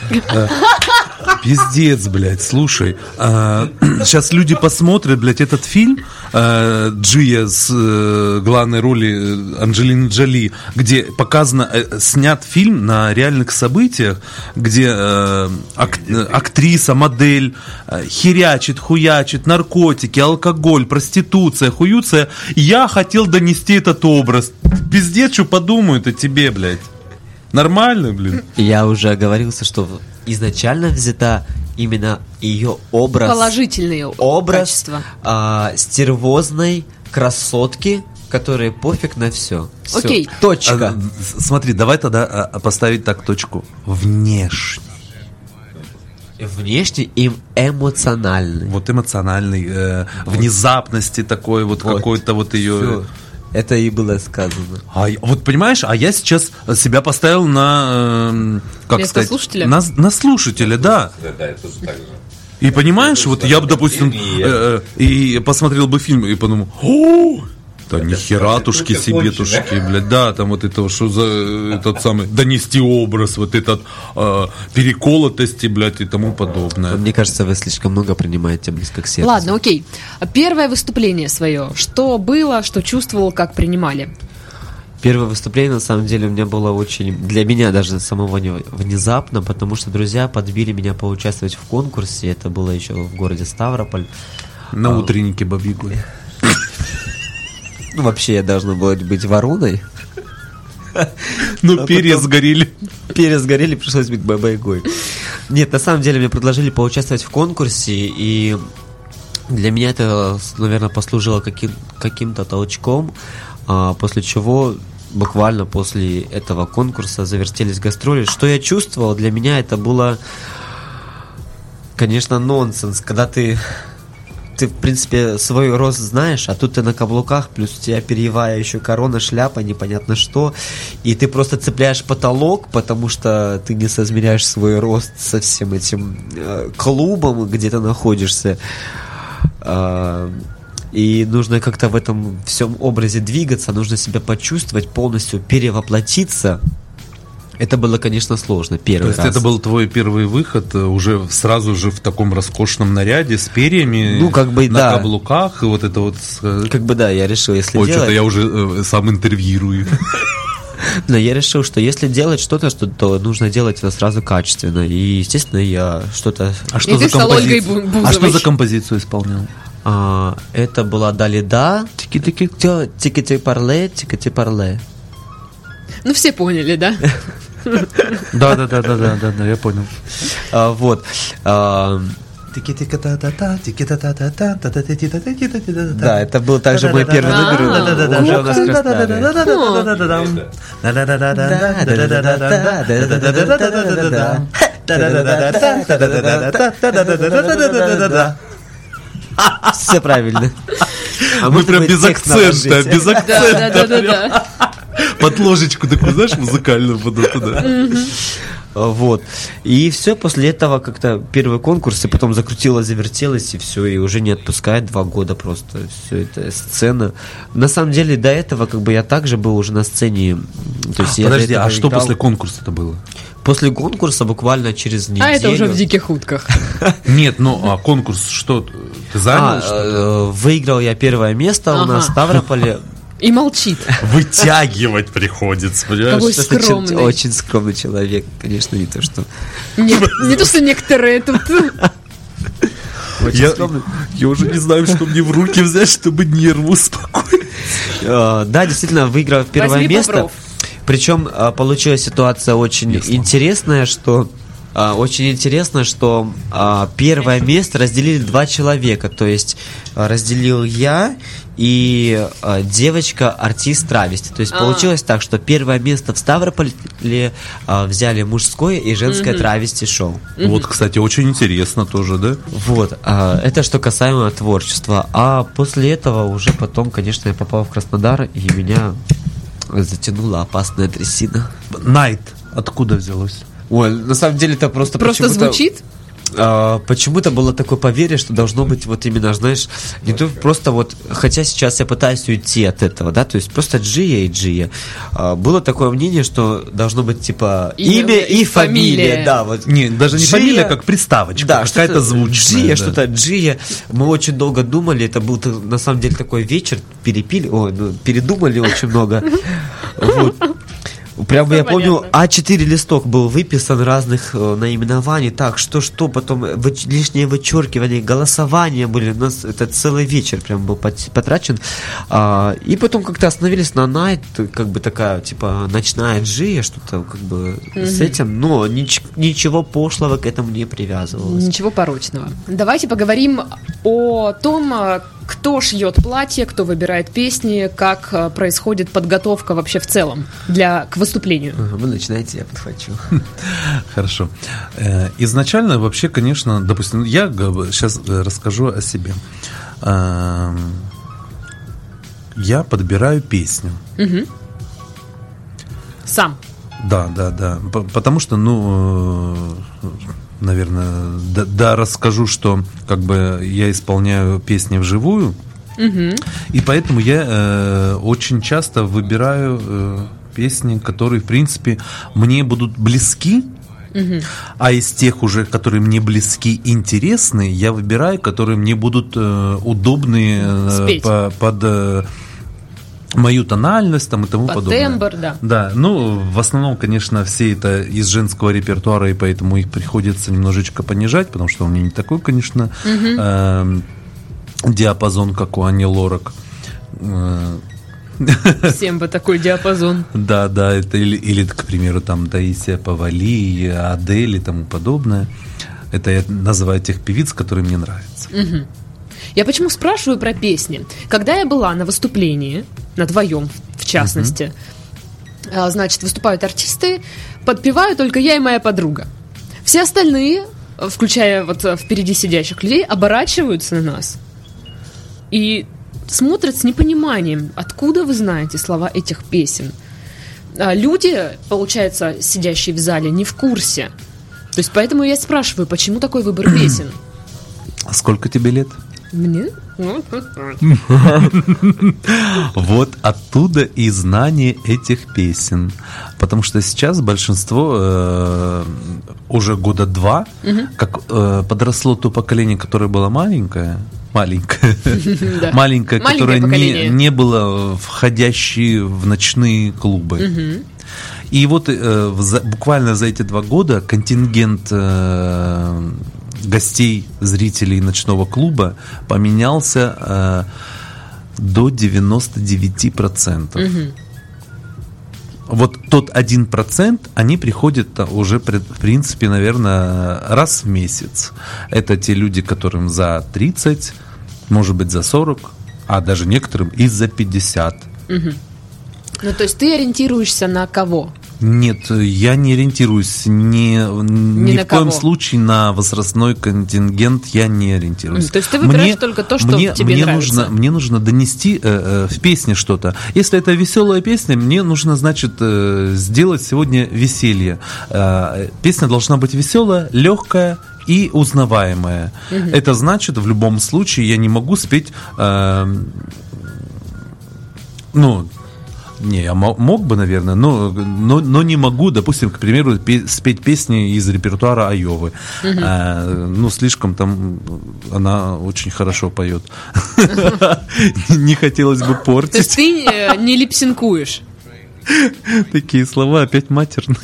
Пиздец, блядь, слушай. а, <clears throat> Сейчас люди посмотрят, блядь, этот фильм э, Джия с э, главной роли э, Анджелины Джоли, где показано, э, снят фильм на реальных событиях, где э, ак- актриса, модель э, херячит, хуячит, наркотики, алкоголь, проституция, хуюция. Я хотел донести этот образ. Пиздец, что подумают о тебе, блядь. Нормально, блин. Я уже оговорился, что изначально взята именно ее образ. Положительные образ качества. а, стервозной красотки, которая пофиг на все. Окей. Точка. А, смотри, давай тогда а, поставить так точку. Внешний. Внешне им эмоциональный. Вот эмоциональный, э, внезапности такой, вот, Вот. какой-то вот ее... Всё. Это и было сказано. А, вот понимаешь, а я сейчас себя поставил на, эм, как Место сказать, слушателя? на, на слушателя, да. Да, да, я тоже так же. И понимаешь, вот я бы, допустим, э, э, и посмотрел бы фильм и подумал, о, да нихератушки это себе тушки, блядь, да, там вот это, что за этот самый, донести образ, вот этот э, переколотости, блядь, и тому подобное. Мне кажется, вы слишком много принимаете близко к сердцу. Ладно, окей. Первое выступление свое. Что было, что чувствовал, как принимали? Первое выступление, на самом деле, у меня было очень, для меня даже самого не- внезапно, потому что друзья подбили меня поучаствовать в конкурсе. Это было еще в городе Ставрополь. На утреннике Бабигуль. <laughs> Ну, вообще, я должна была быть вороной. Ну, А перья сгорели. Пересгорели, пришлось быть бабайгой. Нет, на самом деле мне предложили поучаствовать в конкурсе, и для меня это, наверное, послужило каким- каким-то толчком, а, после чего буквально после этого конкурса завертелись гастроли. Что я чувствовал, для меня это было, конечно, нонсенс, когда ты ты, в принципе, свой рост знаешь, а тут ты на каблуках, плюс у тебя перьевая еще корона, шляпа, непонятно что, и ты просто цепляешь потолок, потому что ты не соизмеряешь свой рост со всем этим э, клубом, где ты находишься. А, и нужно как-то в этом всем образе двигаться, нужно себя почувствовать, полностью перевоплотиться. Это было, конечно, сложно То первый есть раз. это был твой первый выход э, уже сразу же в таком роскошном наряде с перьями, Ну, как бы, на да. каблуках и вот это вот. э, Как бы да, я решил, если Ой, делать... что-то я уже э, сам интервьюирую. <laughs> Но я решил, что если делать что-то, что, то нужно делать это сразу качественно. И, естественно, я что-то... А И ты стал Ольгой Бу- Бузовой. А что за композицию исполнял? А, это была Далида. Тики-тики тики парле, тики парле. Ну, все поняли, да? <laughs> Да, да, да, да, да, да, да, я понял. Вот. Да, это был также мой первый номер. Уже у нас да, да, да, да, да, да, да, да, да, да, Да, да, да, да. Под ложечку такую, знаешь, музыкальную буду туда. А, Вот. И все, после этого как-то первый конкурс, и потом закрутилось, завертелось, и все, и уже не отпускает два года просто. Все это сцена. На самом деле, до этого, как бы я также был уже на сцене. То есть я до Подожди, а что после конкурса это было? После конкурса буквально через неделю. А это уже в диких утках. <laughs> Нет, ну а конкурс что? Ты занял? А, э, выиграл я первое место у нас в. Ставрополе. И молчит. Вытягивать приходится, понимаешь? Какой скромный. Очень скромный человек, конечно, не то что. Не, не то, что некоторые тут. Очень Я, скромный. я уже не знаю, что мне в руки взять, чтобы нервы успокоить. Э, Да, действительно, выиграл первое Возьми место. Причем э, получилась ситуация очень интересная, что э, очень интересно, что э, первое место разделили два человека. То есть э, разделил я и девочка артист травести. То есть А. получилось так, что первое место в Ставрополе взяли мужское и женское травести шоу. Вот, кстати, очень интересно тоже, да? Вот, а, это что касаемо творчества. А после этого уже потом, конечно, я попал в Краснодар, и меня затянула опасная трясина. Найт откуда взялось? Ой, на самом деле это просто Просто почему-то- звучит. а, почему-то было такое поверье, что должно быть вот именно, знаешь, не то просто вот, хотя сейчас я пытаюсь уйти от этого, да, то есть просто Джия и Джия. А, было такое мнение, что должно быть типа Имя имя, и и фамилия, фамилия. да, вот. Не, даже не Джия- фамилия, как приставочка, Да, какая-то что-то звучная. Джия, да. что-то Джия. Мы очень долго думали, это был на самом деле такой вечер, перепили, ой, ну, передумали очень много. <laughs> Вот. Прямо я Всё помню, понятно. А4 листок был выписан разных э, наименований, так, что-что, потом э, выч- лишнее вычеркивание, голосования были, у нас это целый вечер прям был пот- потрачен. А, и потом как-то остановились на Найт, как бы такая, типа, ночная джия, что-то как бы с этим, но нич- ничего пошлого к этому не привязывалось. Ничего порочного. Давайте поговорим о том, а, кто шьет платье, кто выбирает песни, как а, происходит подготовка вообще в целом для, к выступлению. Вы начинаете, я подхвачу. <laughs> Хорошо. Э, Изначально вообще, конечно, допустим, я сейчас расскажу о себе. Эм, Я подбираю песню. Сам. Да, да, да. Потому что, ну, э, наверное, да, да, расскажу, что как бы я исполняю песни вживую, и поэтому я э, очень часто выбираю э, песни, которые, в принципе, мне будут близки. А из тех уже, которые мне близки, интересны, я выбираю, которые мне будут э, удобны э, по- под э, мою тональность там, и тому Под подобное. тембр, да. Да, ну, в основном, конечно, все это из женского репертуара, и поэтому их приходится немножечко понижать, потому что у меня не такой, конечно, эм, диапазон, как у Ани Лорак. Э, <laughs> Всем бы такой диапазон. Да, да, это или, или, к примеру, там Таисия Павали, Адель и тому подобное. Это я называю тех певиц, которые мне нравятся. Я почему спрашиваю про песни? Когда я была на выступлении, на твоем в частности, а, значит, выступают артисты, подпеваю только я и моя подруга. Все остальные, включая вот э, впереди сидящих людей, оборачиваются на нас и смотрят с непониманием, откуда вы знаете слова этих песен. А люди, получается, сидящие в зале, не в курсе. То есть поэтому я спрашиваю, почему такой выбор <clears throat> песен? А сколько тебе лет? Мне? Ну, <laughs> Вот оттуда и знание этих песен. Потому что сейчас большинство э, уже года два, как э, подросло то поколение, которое было маленькое, маленькое, <laughs> Маленькое которое не, не было входящие в ночные клубы. И вот э, в буквально за эти два года контингент э, гостей, зрителей ночного клуба поменялся э, до 99%. Вот тот один процент, они приходят а, уже, в принципе, наверное, раз в месяц. Это те люди, которым за 30, может быть, за 40, а даже некоторым и за 50. Ну, то есть ты ориентируешься на кого? Нет, я не ориентируюсь ни, ни, на в коем случае на возрастной контингент я не ориентируюсь. То есть ты выбираешь только то, что мне, тебе мне нравится. Нужно, мне нужно донести э, э, в песне что-то. Если это веселая песня, мне нужно, значит, э, сделать сегодня веселье. Э, песня должна быть веселая, легкая и узнаваемая. Это значит, в любом случае, я не могу спеть э, ну, не, я мо- мог бы, наверное, но, но, но не могу, допустим, к примеру, пе- спеть песни из репертуара Айовы. А, ну, слишком там она очень хорошо поет. <laughs> Не хотелось бы То есть портить. ты не липсинкуешь. Такие слова опять матерные.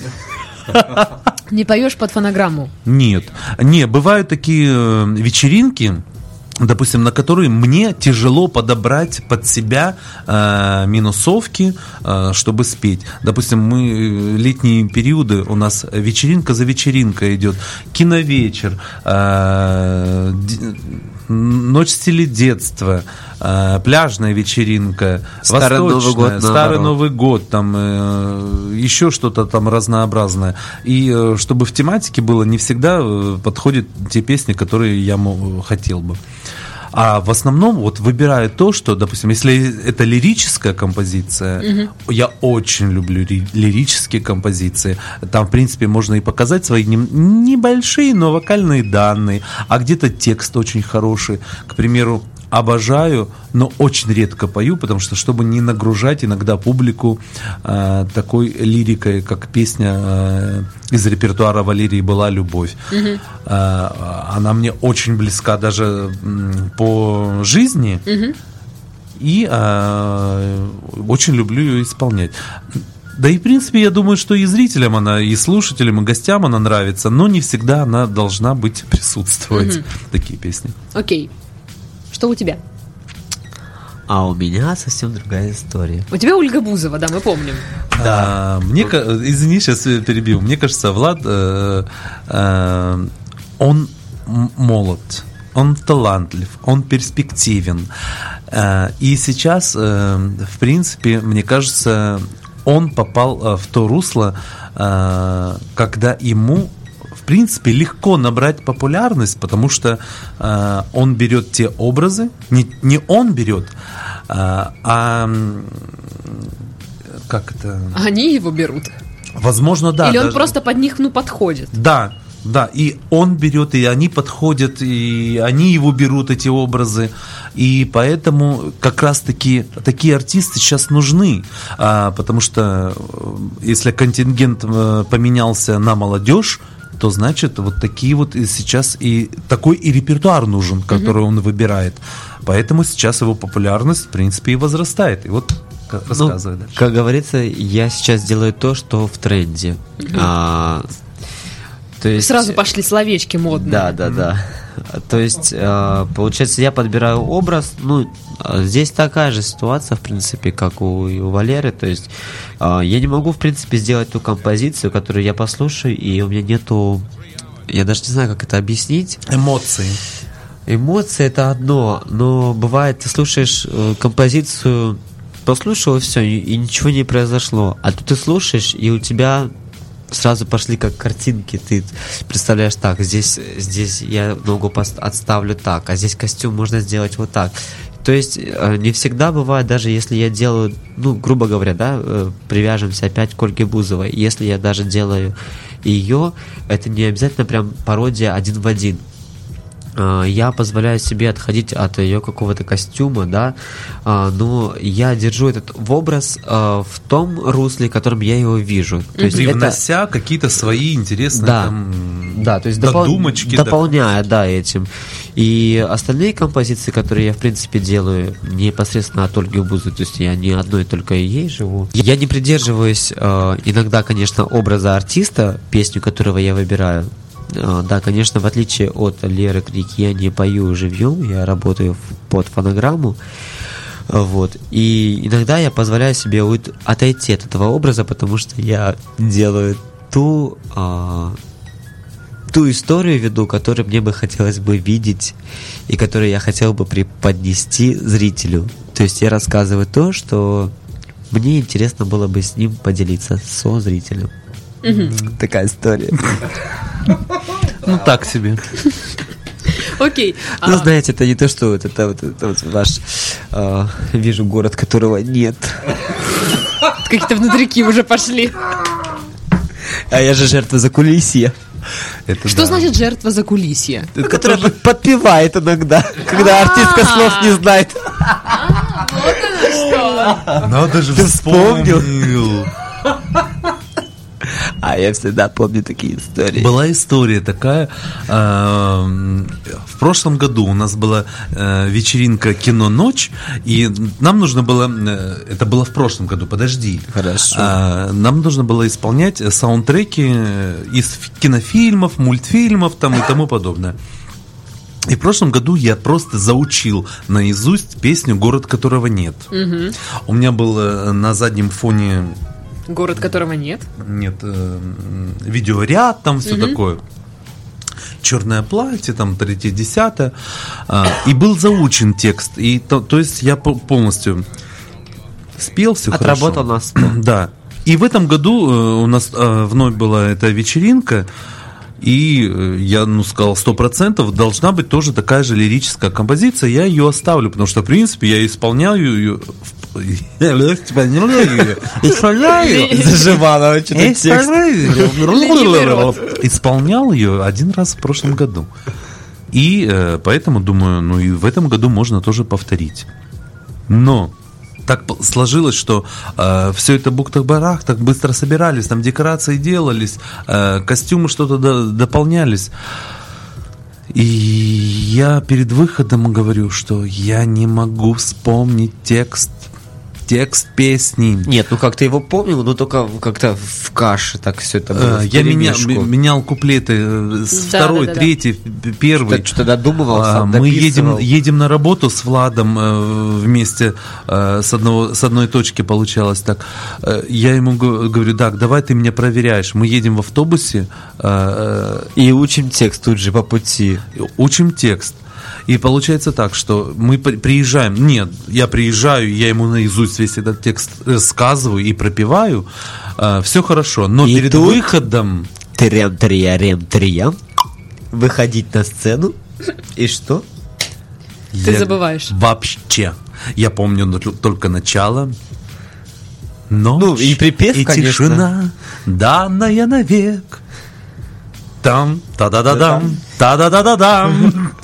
Не поешь под фонограмму. Нет. Не, бывают такие э, вечеринки, допустим, на которые мне тяжело подобрать под себя э, минусовки, э, чтобы спеть. Допустим, мы э, летние периоды, у нас вечеринка за вечеринкой идет, киновечер, э, Ночь стиле детства, э, пляжная вечеринка, Старый Новый год, старый. Новый год, там э, еще что-то там разнообразное. И э, чтобы в тематике было, не всегда э, подходят те песни, которые я хотел бы. А в основном вот выбираю то, что, допустим, если это лирическая композиция, я очень люблю ри- лирические композиции. Там, в принципе, можно и показать свои небольшие, но вокальные данные, а где-то текст очень хороший. К примеру, обожаю, но очень редко пою, потому что, чтобы не нагружать иногда публику э, такой лирикой, как песня э, из репертуара Валерии «Была любовь». Э, она мне очень близка даже м, по жизни, и э, очень люблю ее исполнять. Да и, в принципе, я думаю, что и зрителям она, и слушателям, и гостям она нравится, но не всегда она должна быть присутствовать, такие песни. Окей. Что у тебя? А у меня совсем другая история. У тебя Ольга Бузова, да, мы помним. Да. Мне, извини, сейчас перебил. Мне кажется, Влад, э, э, он молод, он талантлив, он перспективен. Э, и сейчас, э, в принципе, мне кажется, он попал в то русло, когда ему принципе, легко набрать популярность, потому что э, он берет те образы, не, не он берет, а, а, как это, Они его берут. возможно, да. Или он даже- просто под них, ну, подходит. да, да, и он берет, и они подходят, и они его берут, эти образы. И поэтому как раз-таки такие артисты сейчас нужны. А, потому что э, если контингент э, поменялся на молодежь, то значит вот такие вот и сейчас и такой и репертуар нужен, который он выбирает. Поэтому сейчас его популярность, в принципе, и возрастает. И вот Ну, рассказывай дальше. как говорится, я сейчас делаю то, что в тренде. А, то есть, Сразу пошли словечки модные. Да, да, да. То есть, э, получается, я подбираю образ. Ну, э, здесь такая же ситуация, в принципе, как у, у Валеры. То есть, э, я не могу, в принципе, сделать ту композицию, которую я послушаю, и у меня нету. Я даже не знаю, как это объяснить. Эмоции. Эмоции это одно, но бывает, ты слушаешь э, композицию, послушал и все, и, и ничего не произошло. А тут ты слушаешь, и у тебя сразу пошли как картинки. Ты представляешь так, здесь, здесь я ногу отставлю так, а здесь костюм можно сделать вот так. То есть э, не всегда бывает, даже если я делаю, ну, грубо говоря, да, э, привяжемся опять к Ольге Бузовой, если я даже делаю ее, это не обязательно прям пародия один в один. А, я позволяю себе отходить от ее какого-то костюма, да, а, но я держу этот в образ а, в том русле, в котором я его вижу. То есть это, Привнося какие-то свои интересные Да. там, да, то есть допол- додумочки. да. дополняя, да, этим. И остальные композиции, которые я, в принципе, делаю непосредственно от Ольги Бузы, то есть я не одной только ей живу. Я не придерживаюсь э, иногда, конечно, образа артиста, песню которого я выбираю. Э, да, конечно, в отличие от Леры Крики, я не пою живьем, я работаю под фонограмму. Вот. И иногда я позволяю себе отойти от этого образа, потому что я делаю ту а, ту историю веду, которую мне бы хотелось бы видеть и которую я хотел бы преподнести зрителю. То есть я рассказываю то, что мне интересно было бы с ним поделиться, со зрителем. Такая история. Ну, так себе. Окей. Ну, а, знаете, это не то, что вот это вот, это вот ваш, э, вижу город, которого нет. Какие-то внутрики уже пошли. А я же жертва закулисья. Это Что да. значит жертва за кулисье? Которая подпевает иногда, когда артистка слов не знает. Надо же Ты вспомнил? А я всегда помню такие истории. Была история такая. э, В прошлом году у нас была э, вечеринка кино ночь, и нам нужно было. э, Это было в прошлом году, подожди. Хорошо. А, Нам нужно было исполнять саундтреки э, из кинофильмов, мультфильмов там и тому подобное. И в прошлом году я просто заучил наизусть песню «Город, которого нет». У меня был э, на заднем фоне Город, которого нет. нет, э, видеоряд, там все такое. Черное платье, там третье, десятое. А, и был заучен текст. И то, то есть я по- полностью спел все Отработал хорошо. нас. <clears throat> Да. И в этом году э, у нас э, вновь была эта вечеринка. И э, я, ну, сказал, сто процентов должна быть тоже такая же лирическая композиция. Я ее оставлю, потому что, в принципе, я исполняю ее... Я исполняю ее. Исполняю. Заживала очень текст. Исполнял ее один раз в прошлом году. И э, поэтому думаю, ну и в этом году можно тоже повторить. Но так сложилось, что все это бух-так-барах, так быстро собирались, там декорации делались, э, костюмы что-то до- дополнялись. И я перед выходом говорю, что я не могу вспомнить текст, текст песни. Нет, ну как-то его помнил, но только как-то в каше так все это было. Э, Я меня, менял куплеты э, с Да, второй, да, да, да. третий, п- первый. Что-то додумывал, А, сам Мы едем, едем на работу с Владом э, вместе э, с, одного, с одной точки получалось так. Э, Я ему го- говорю, так, давай ты меня проверяешь. Мы едем в автобусе, э, И учим текст тут же по пути. учим текст. И получается так, что мы при- приезжаем, нет, я приезжаю, я ему наизусть весь этот текст э, сказываю и пропиваю, все хорошо, но И перед тут- выходом Трям, триарем, триям. Выходить на сцену. И что? Ты Я забываешь. Вообще. Я помню только начало. Ночь Ну, и припев, и конечно. тишина, данная навек. Там, та-да-да-дам, та-да-да-да-дам. <laughs>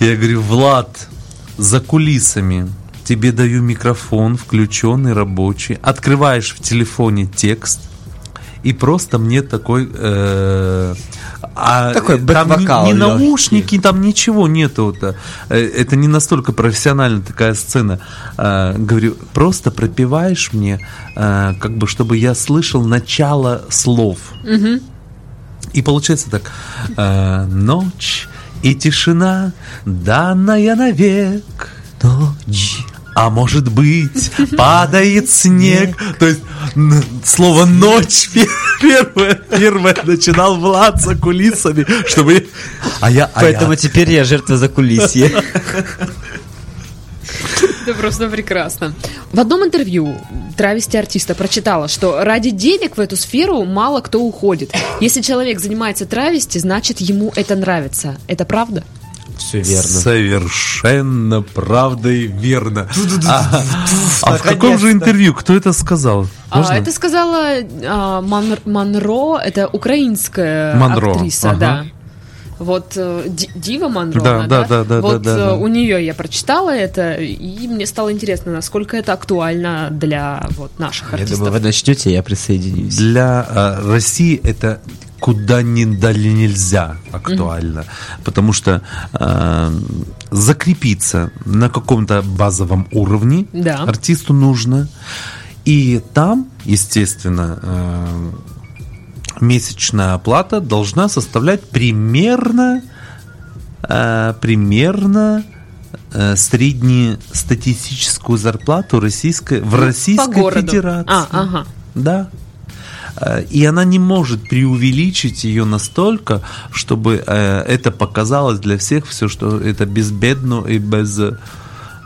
Я говорю, Влад, за кулисами тебе даю микрофон, включенный, рабочий. Открываешь в телефоне текст, и просто мне такой... э, а Такой там ни, ни наушники, там ничего нету. Это, Э, это не настолько профессиональная такая сцена. А, говорю, просто пропиваешь мне, а, как бы, чтобы я слышал начало слов. И получается так. а, ночь и тишина, данная навек. Ночь. А может быть, падает снег. То есть слово ночь пе- первое, первое начинал Влад за кулисами, чтобы... я- А я, а Поэтому я- теперь я жертва закулисья. <laughs> Это просто прекрасно. В одном интервью травести артиста прочитала, что ради денег в эту сферу мало кто уходит. Если человек занимается травести, значит ему это нравится. Это правда? Все верно. Совершенно правда и верно. А, а в каком же интервью? Кто это сказал? А, Можно? это сказала а, Ман- Монро, это украинская Монро, актриса, ага. да. Вот э, Ди- Дива Монро, Да, она, да, да, да, Вот да, да, э, да. у нее я прочитала это, и мне стало интересно, насколько это актуально для вот наших Я артистов. думаю, вы начнете, я присоединюсь. Для э, России это куда ни дали нельзя актуально, потому что э, закрепиться на каком-то базовом уровне Да. артисту нужно, и там, естественно, э, месячная оплата должна составлять примерно э, примерно э, среднестатистическую зарплату российской, в Российской По городу. Федерации. А, ага. Да. Э, И она не может преувеличить ее настолько, чтобы э, это показалось для всех все, что это безбедно и без,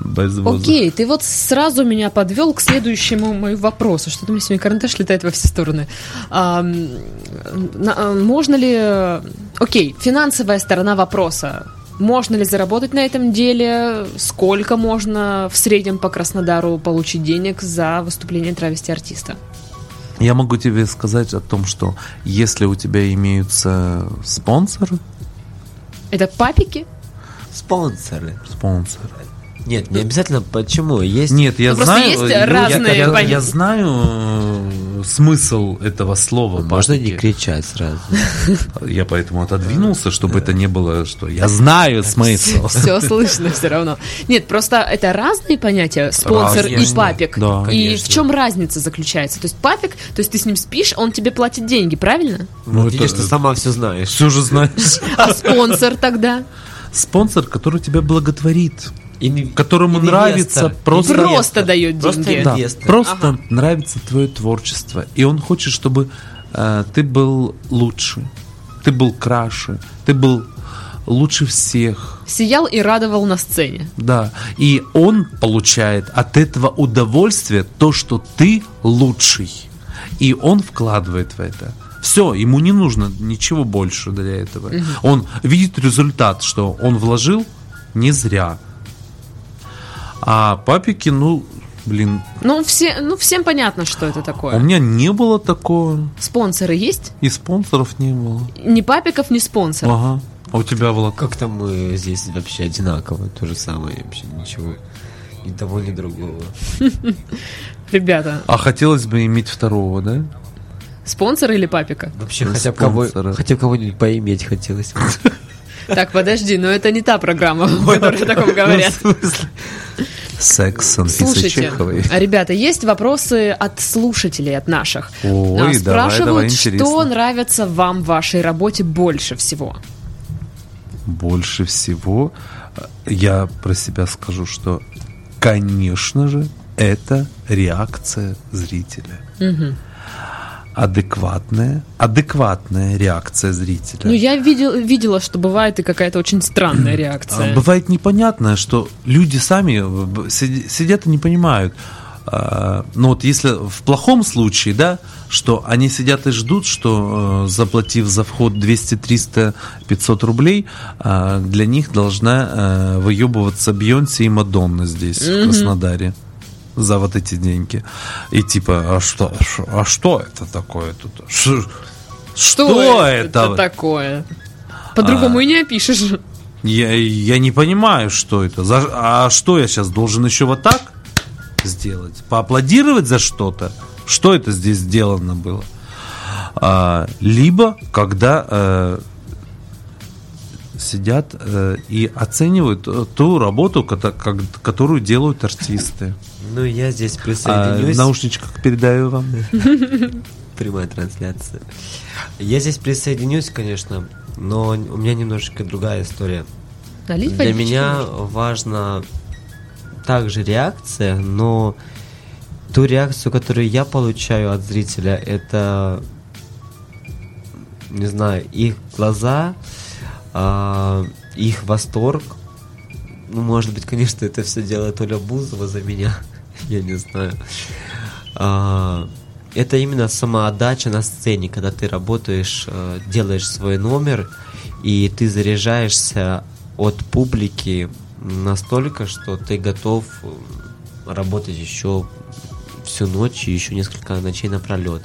Без воздуха. Окей, ты вот сразу меня подвел к следующему моему вопросу. Что-то у меня сегодня карандаш летает во все стороны. А, на, можно ли... Окей, финансовая сторона вопроса. Можно ли заработать на этом деле? Сколько можно в среднем по Краснодару получить денег за выступление травести артиста? Я могу тебе сказать о том, что если у тебя имеются спонсоры, Это папики? Спонсоры. спонсоры. Нет, не обязательно. Почему? Есть. Нет, я Ну, знаю, есть я- разные я, я, понятия. знаю э, смысл этого слова. Можно не кричать сразу. <laughs> Я поэтому отодвинулся, чтобы это не было, что я знаю смысл. Все <laughs> слышно все равно. Нет, просто это разные понятия, спонсор и папик. И в чем разница заключается? То есть папик, то есть ты с ним спишь, он тебе платит деньги, правильно? Ну, Ну, видишь, ты сама все знаешь. Все же знаешь. <laughs> А спонсор тогда? Спонсор, который тебя благотворит, Ини- которому инвестор. нравится просто... Инвестор. Просто дает Просто деньги. Да, инвестор. просто Ага. нравится твое творчество, и он хочет, чтобы э, ты был лучше, ты был краше, ты был лучше всех. Сиял и радовал на сцене. Да, и он получает от этого удовольствие то, что ты лучший. И он вкладывает в это. Все, ему не нужно ничего больше для этого. Он видит результат, что он вложил не зря. А папики, ну, блин, Ну, все, ну, всем понятно, что это у такое. меня не было такого, Спонсоры есть? и спонсоров не было. Ни папиков, ни спонсоров. Ага. А у тебя было как? Как-то мы здесь вообще одинаково, то же самое, вообще ничего. Ни того, ни другого. <laughs> Ребята, А хотелось бы иметь второго, да? спонсор или папика? Вообще, хотя бы кого, спонсора. хотя бы кого-нибудь поиметь хотелось. <laughs> Так, подожди, но это не та программа, <laughs> в которой о таком говорят. Секс с Анфисой Слушайте, Чеховой. а, ребята, есть вопросы от слушателей, от наших. Ой, А, Спрашивают, давай, что интересно. нравится вам в вашей работе больше всего? Больше всего я про себя скажу, что, конечно же, это реакция зрителя. Адекватная, адекватная реакция зрителя. Ну, я видел, видела, что бывает и какая-то очень странная А, реакция. Бывает непонятное, что люди сами сидят и не понимают. А, Ну вот если в плохом случае, да, что они сидят и ждут, что э, заплатив за вход 200, 300, 500 рублей, а, для них должна э, выебываться Бьонси и Мадонна здесь, в Краснодаре за вот эти деньги. И типа, а что, а что это такое тут? Ш- Что, это? такое? По-другому и не опишешь. Я, я не понимаю, что это. За, а что я сейчас должен еще вот так сделать? Поаплодировать за что-то? Что это здесь сделано было? А, либо когда э, сидят э, и оценивают э, ту работу, которую делают артисты. Ну, я здесь А, в присоединюсь. наушничках передаю вам. <laughs> Прямая трансляция. Я здесь присоединюсь, конечно, но у меня немножечко другая история. Налить Для меня важна также реакция, но ту реакцию, которую я получаю от зрителя, это, не знаю, их глаза, а, их восторг. Ну, может быть, конечно, это все делает Оля Бузова за меня, я не знаю. А, это именно самоотдача на сцене, когда ты работаешь, э, делаешь свой номер, и ты заряжаешься от публики настолько, что ты готов э, работать еще всю ночь и еще несколько ночей напролет.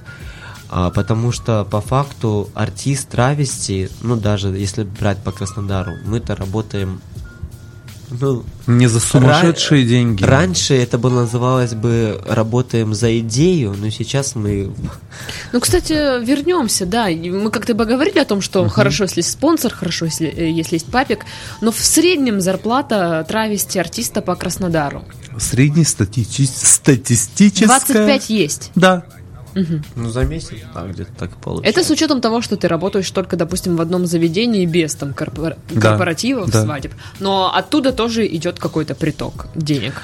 А, потому что по факту артист травести, ну даже если брать по Краснодару, мы-то работаем ну, Не за сумасшедшие Ра- деньги. Раньше это было называлось бы работаем за идею, но сейчас мы <laughs> Ну, кстати, вернемся, да. Мы как-то бы говорили о том, что хорошо, если есть спонсор, хорошо, если, э, если есть папик, но в среднем зарплата травести артиста по Краснодару. Среднестатистическая. 25 есть. Да. Ну за месяц так где-то так и получается. Это с учетом того, что ты работаешь только, допустим, в одном заведении без там корпора- Да, корпоративов, да. свадеб. Но оттуда тоже идет какой-то приток денег.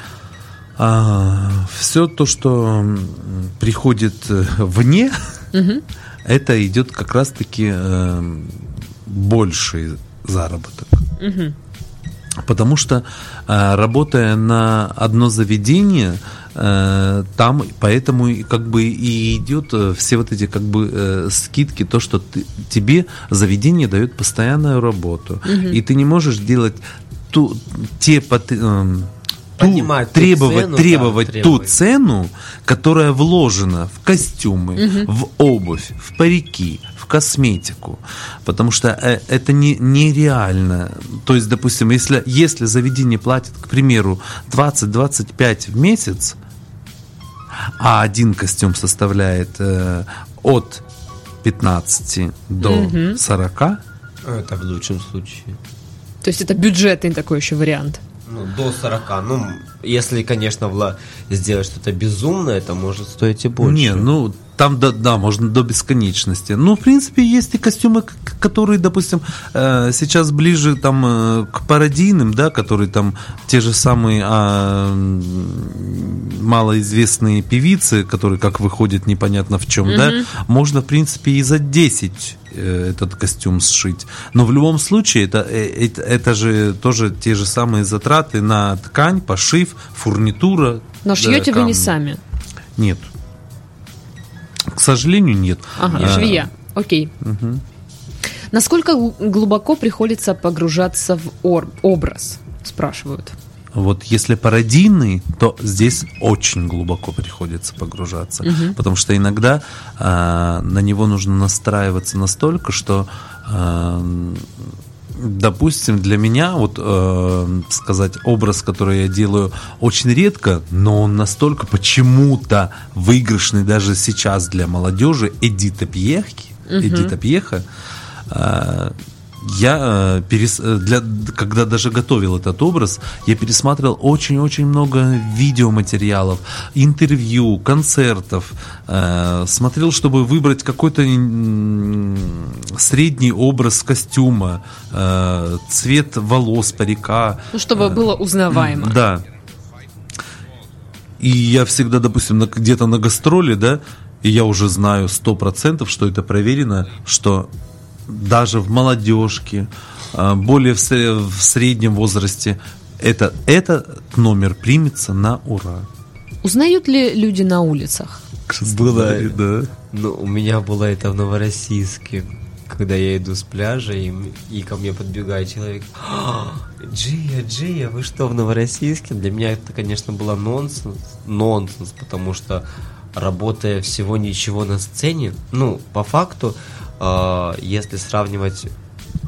все то, что приходит э, вне, <laughs> это идет как раз-таки э, больший заработок. Потому что, э, работая на одно заведение, э, там поэтому как бы и идет э, все вот эти как бы скидки, то, что ты, тебе заведение дает постоянную работу. И ты не можешь делать ту, те эм, Поднимать ту требовать, цену, да, требовать ту требовать. цену, которая вложена в костюмы, в обувь, в парики, в косметику. Потому что э, это не, нереально. То есть, допустим, если, если заведение платит, к примеру, 20-25 в месяц, а один костюм составляет э, от 15 до 40, Это в лучшем случае. То есть это бюджетный такой еще вариант. Ну, до 40. Ну, если, конечно, вла... сделать что-то безумное, это может стоить и больше. Не, ну там да, да, можно до бесконечности. Ну, в принципе, есть и костюмы, которые, допустим, э, сейчас ближе там э, к пародийным, да, которые там те же самые а, малоизвестные певицы, которые как выходят непонятно в чем, да, можно, в принципе, и за 10 э, этот костюм сшить. Но в любом случае это, э, это, это же тоже те же самые затраты на ткань, пошив, фурнитура. Но шьете вы не камни. сами. Нет. К сожалению, нет. Ага, А, швея. Окей. Насколько гл- глубоко приходится погружаться в образ? Спрашивают. Вот если пародийный, то здесь очень глубоко приходится погружаться. Потому что иногда а, на него нужно настраиваться настолько, что а, допустим, для меня, вот э, сказать, образ, который я делаю очень редко, но он настолько почему-то выигрышный даже сейчас для молодежи, Эдита Пьехи, Эдита Пьеха, э, я э, перес... э, для... когда даже готовил этот образ, я пересматривал очень-очень много видеоматериалов, интервью, концертов, э, смотрел, чтобы выбрать какой-то средний образ костюма, э, цвет волос, парика. Ну, чтобы было узнаваемо. Да. И я всегда, допустим, на- где-то на гастроли, да, и я уже знаю сто процентов, что это проверено, что даже в молодежке, а, более в, сре- в среднем возрасте, это, этот номер примется на ура. Узнают ли люди на улицах? Было- да. Ну, у меня было это в Новороссийске, когда я иду с пляжа, и, и ко мне подбегает человек. «А, Джия, Джия, вы что, в Новороссийске? Для меня это, конечно, было нонсенс, нонсенс, потому что работая всего ничего на сцене, ну, по факту, э, если сравнивать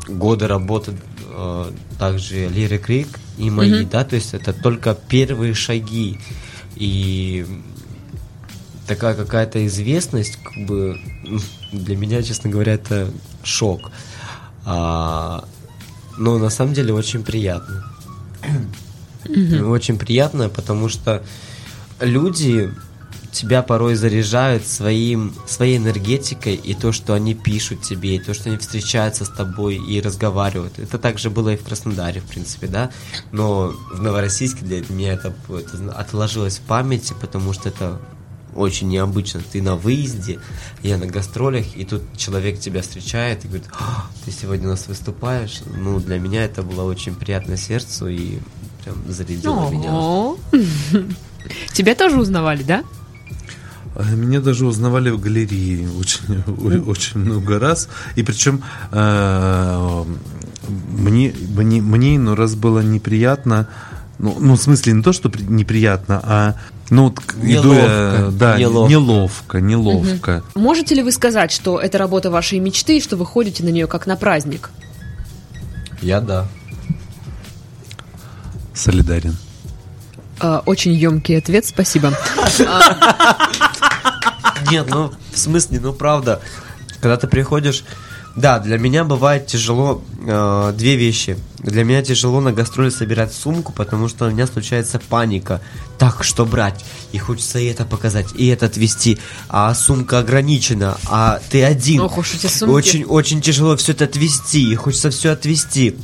годы работы э, также Лиры Крик и мои, да, то есть это только первые шаги. И такая какая-то известность, как бы для меня, честно говоря, это шок. А, но на самом деле очень приятно. Очень приятно, потому что люди тебя порой заряжают своим, своей энергетикой и то, что они пишут тебе, и то, что они встречаются с тобой и разговаривают. Это также было и в Краснодаре, в принципе, да. Но в Новороссийске для меня это, это отложилось в памяти, потому что это очень необычно. Ты на выезде, я на гастролях, и тут человек тебя встречает и говорит, «А, ты сегодня у нас выступаешь. Ну, для меня это было очень приятно сердцу и прям зарядило меня. Ого. <laughs> Тебя тоже узнавали, да? А Меня даже узнавали в галерее очень, очень много раз. И причем э, мне, мне, мне иной раз было неприятно, ну, ну, в смысле, не то, что при- неприятно, а ну, вот к- иду я, Неловко, да, неловко. неловко, неловко. Можете ли вы сказать, что это работа вашей мечты и что вы ходите на нее как на праздник? Я да. Солидарен. А, Очень емкий ответ, спасибо. <laughs> Нет, ну, в смысле, ну, правда, когда ты приходишь... Да, для меня бывает тяжело э, две вещи. Для меня тяжело на гастроли собирать сумку, потому что у меня случается паника. Так, что брать? И хочется и это показать, и это отвезти. А сумка ограничена, а ты один. Ох уж эти сумки. Очень, очень тяжело все это отвезти, и хочется все отвезти.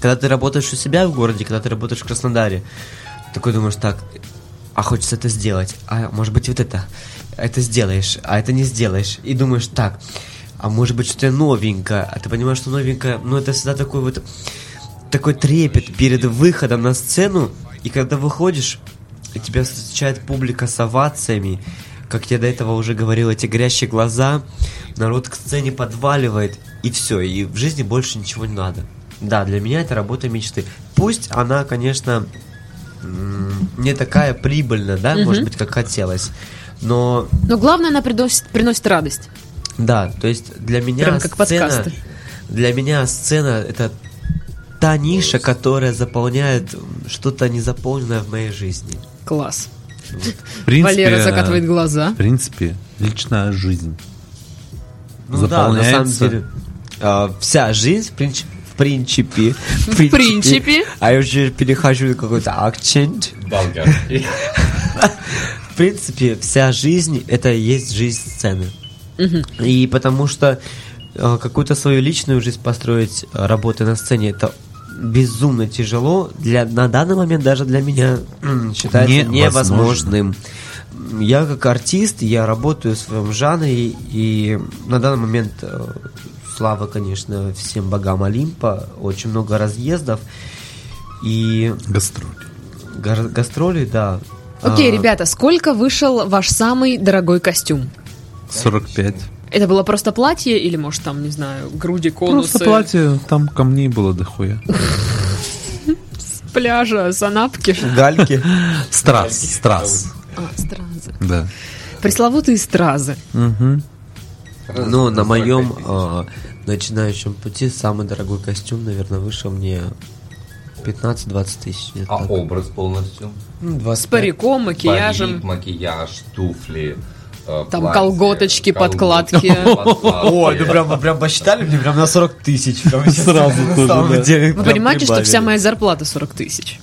Когда ты работаешь у себя в городе, когда ты работаешь в Краснодаре, такой думаешь, так, а хочется это сделать, а может быть вот это, это сделаешь, а это не сделаешь. И думаешь, так, а может быть что-то новенькое, а ты понимаешь, что новенькое, ну это всегда такой вот такой трепет перед выходом на сцену, и когда выходишь, и тебя встречает публика с овациями, как я до этого уже говорил, эти горящие глаза, народ к сцене подваливает, и все, и в жизни больше ничего не надо. Да, для меня это работа мечты. Пусть она, конечно, не такая прибыльная, да, может быть, как хотелось, но Но главное, она приносит, приносит радость. да, то есть для меня Прям как сцена, подкасты. для меня сцена это та ниша, которая заполняет что-то незаполненное в моей жизни. Класс. В принципе, Валера закатывает глаза. В принципе, личная жизнь. Ну да, на самом Заполняется. деле а, вся жизнь в принципе в принципе, <laughs> В принципе. а я уже перехожу на какой-то акцент. Болгарский. <laughs> В принципе, вся жизнь это и есть жизнь сцены. И потому что э, какую-то свою личную жизнь построить, э, работая на сцене, это безумно тяжело. Для, на данный момент даже для меня считается Невозможно. невозможным. Я как артист, я работаю в своем жанре, и на данный момент э, слава, конечно, всем богам Олимпа, очень много разъездов и Гастроль. гар- гастролей, да. Окей, А, ребята, сколько вышел ваш самый дорогой костюм? 45. Это было просто платье или, может, там, не знаю, груди, конусы? Просто платье, там камней было дохуя. С пляжа, санапки. Гальки. Страз, страз. А, стразы. Да. Пресловутые стразы. Ну, на моем э, начинающем пути самый дорогой костюм, наверное, вышел мне 15-20 тысяч. А так. образ полностью? Ну, С 25. париком, макияжем. Парик, макияж, туфли, э, Там платье, колготочки, подкладки. <laughs> подкладки. Ой, ну прям, прям посчитали мне прям на 40 тысяч. <laughs> Сразу тоже. Вы понимаете, что вся моя зарплата 40 тысяч?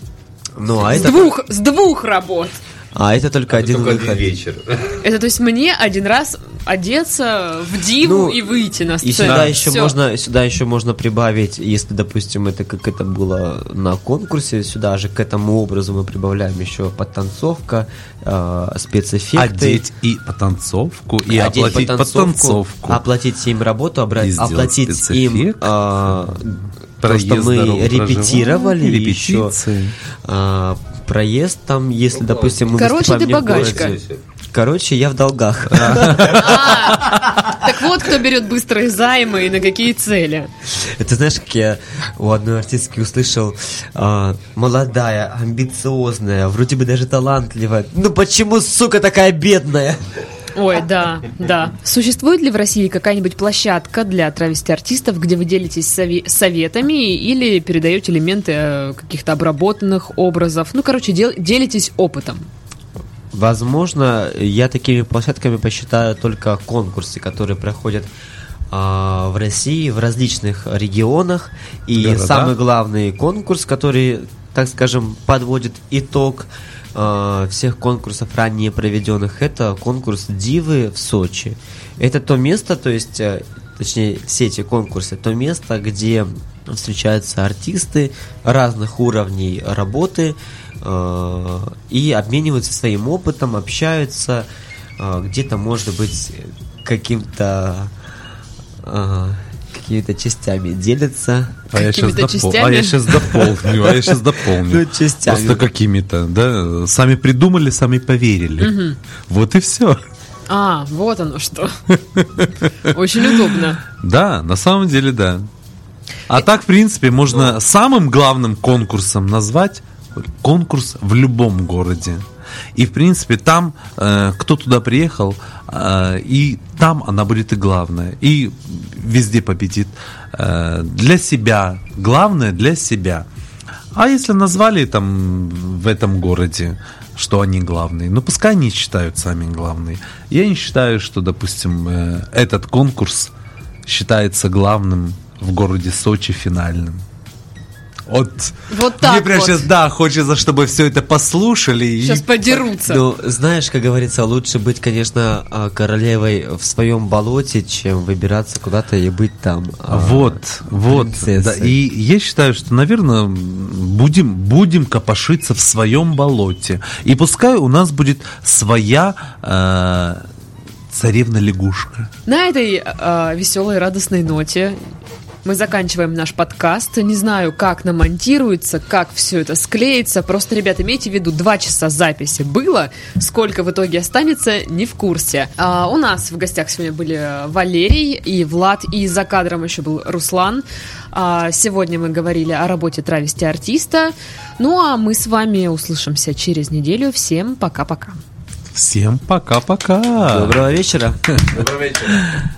Ну, а С это, двух, с двух работ. А это только один Только один выход. вечер. <laughs> Это то есть мне один раз одеться в диву Ну, и выйти на И сцену. сюда еще Всё. можно, сюда еще можно прибавить, если, допустим, это как это было на конкурсе, сюда же к этому образу мы прибавляем еще подтанцовка, э, спецэффекты. Одеть и потанцовку, и одеть оплатить потанцовку. оплатить им работу, обра- И оплатить им спецэффект. а, то, Проезд, что мы дорогу, репетировали, еще репетиции. А, проезд там, если, допустим, мы Короче, ты богачка. городе. Короче, я в долгах. Так вот, кто берет быстрые займы и на какие цели. Это знаешь, как я у одной артистки услышал, а, молодая, амбициозная, вроде бы даже талантливая. Ну почему, сука, такая бедная? Ой, да, да. Существует ли в России какая-нибудь площадка для травести артистов, где вы делитесь сови- советами или передаете элементы э, каких-то обработанных образов? Ну, короче, дел- делитесь опытом. Возможно, я такими площадками посчитаю только конкурсы, которые проходят а, в России, в различных регионах. И Города. самый главный конкурс, который, так скажем, подводит итог а, всех конкурсов ранее проведенных, это конкурс Дивы в Сочи. Это то место, то есть, э, точнее, все эти конкурсы, то место, где встречаются артисты разных уровней работы э, и обмениваются своим опытом, общаются, э, где-то, может быть, каким-то э, какими-то частями делятся. А я, сейчас допол- а я сейчас дополню, а я сейчас <laughs> дополню. Ну, частями. Просто какими-то, да, сами придумали, сами поверили. Вот и все. А, вот оно что. <laughs> Очень удобно. Да, на самом деле, да. А так, в принципе, можно самым главным конкурсом назвать конкурс в любом городе. И, в принципе, там, э, кто туда приехал, э, и там она будет и главная. И везде победит. Э, для себя. Главное для себя. А если назвали там в этом городе, что они главные, ну пускай они считают сами главные. Я не считаю, что, допустим, этот конкурс считается главным в городе Сочи финальным. Вот, Вот так мне прям вот. сейчас, да, хочется, чтобы все это послушали. и- Сейчас подерутся. Ну, знаешь, как говорится, лучше быть, конечно, а, королевой в своем болоте, чем выбираться куда-то и быть там. а, Вот, вот. принцессой. Да, и я считаю, что, наверное, будем, будем копошиться в своем болоте. И пускай у нас будет своя э, царевна лягушка. На этой веселой, радостной ноте Мы заканчиваем наш подкаст. Не знаю, как намонтируется, как все это склеится. Просто, ребят, имейте в виду, два часа записи было. Сколько в итоге останется, не в курсе. А, у нас в гостях сегодня были Валерий и Влад, и за кадром еще был Руслан. А, сегодня мы говорили о работе травести артиста. Ну а мы с вами услышимся через неделю. Всем пока-пока. Всем пока-пока. Доброго вечера. Доброго вечера.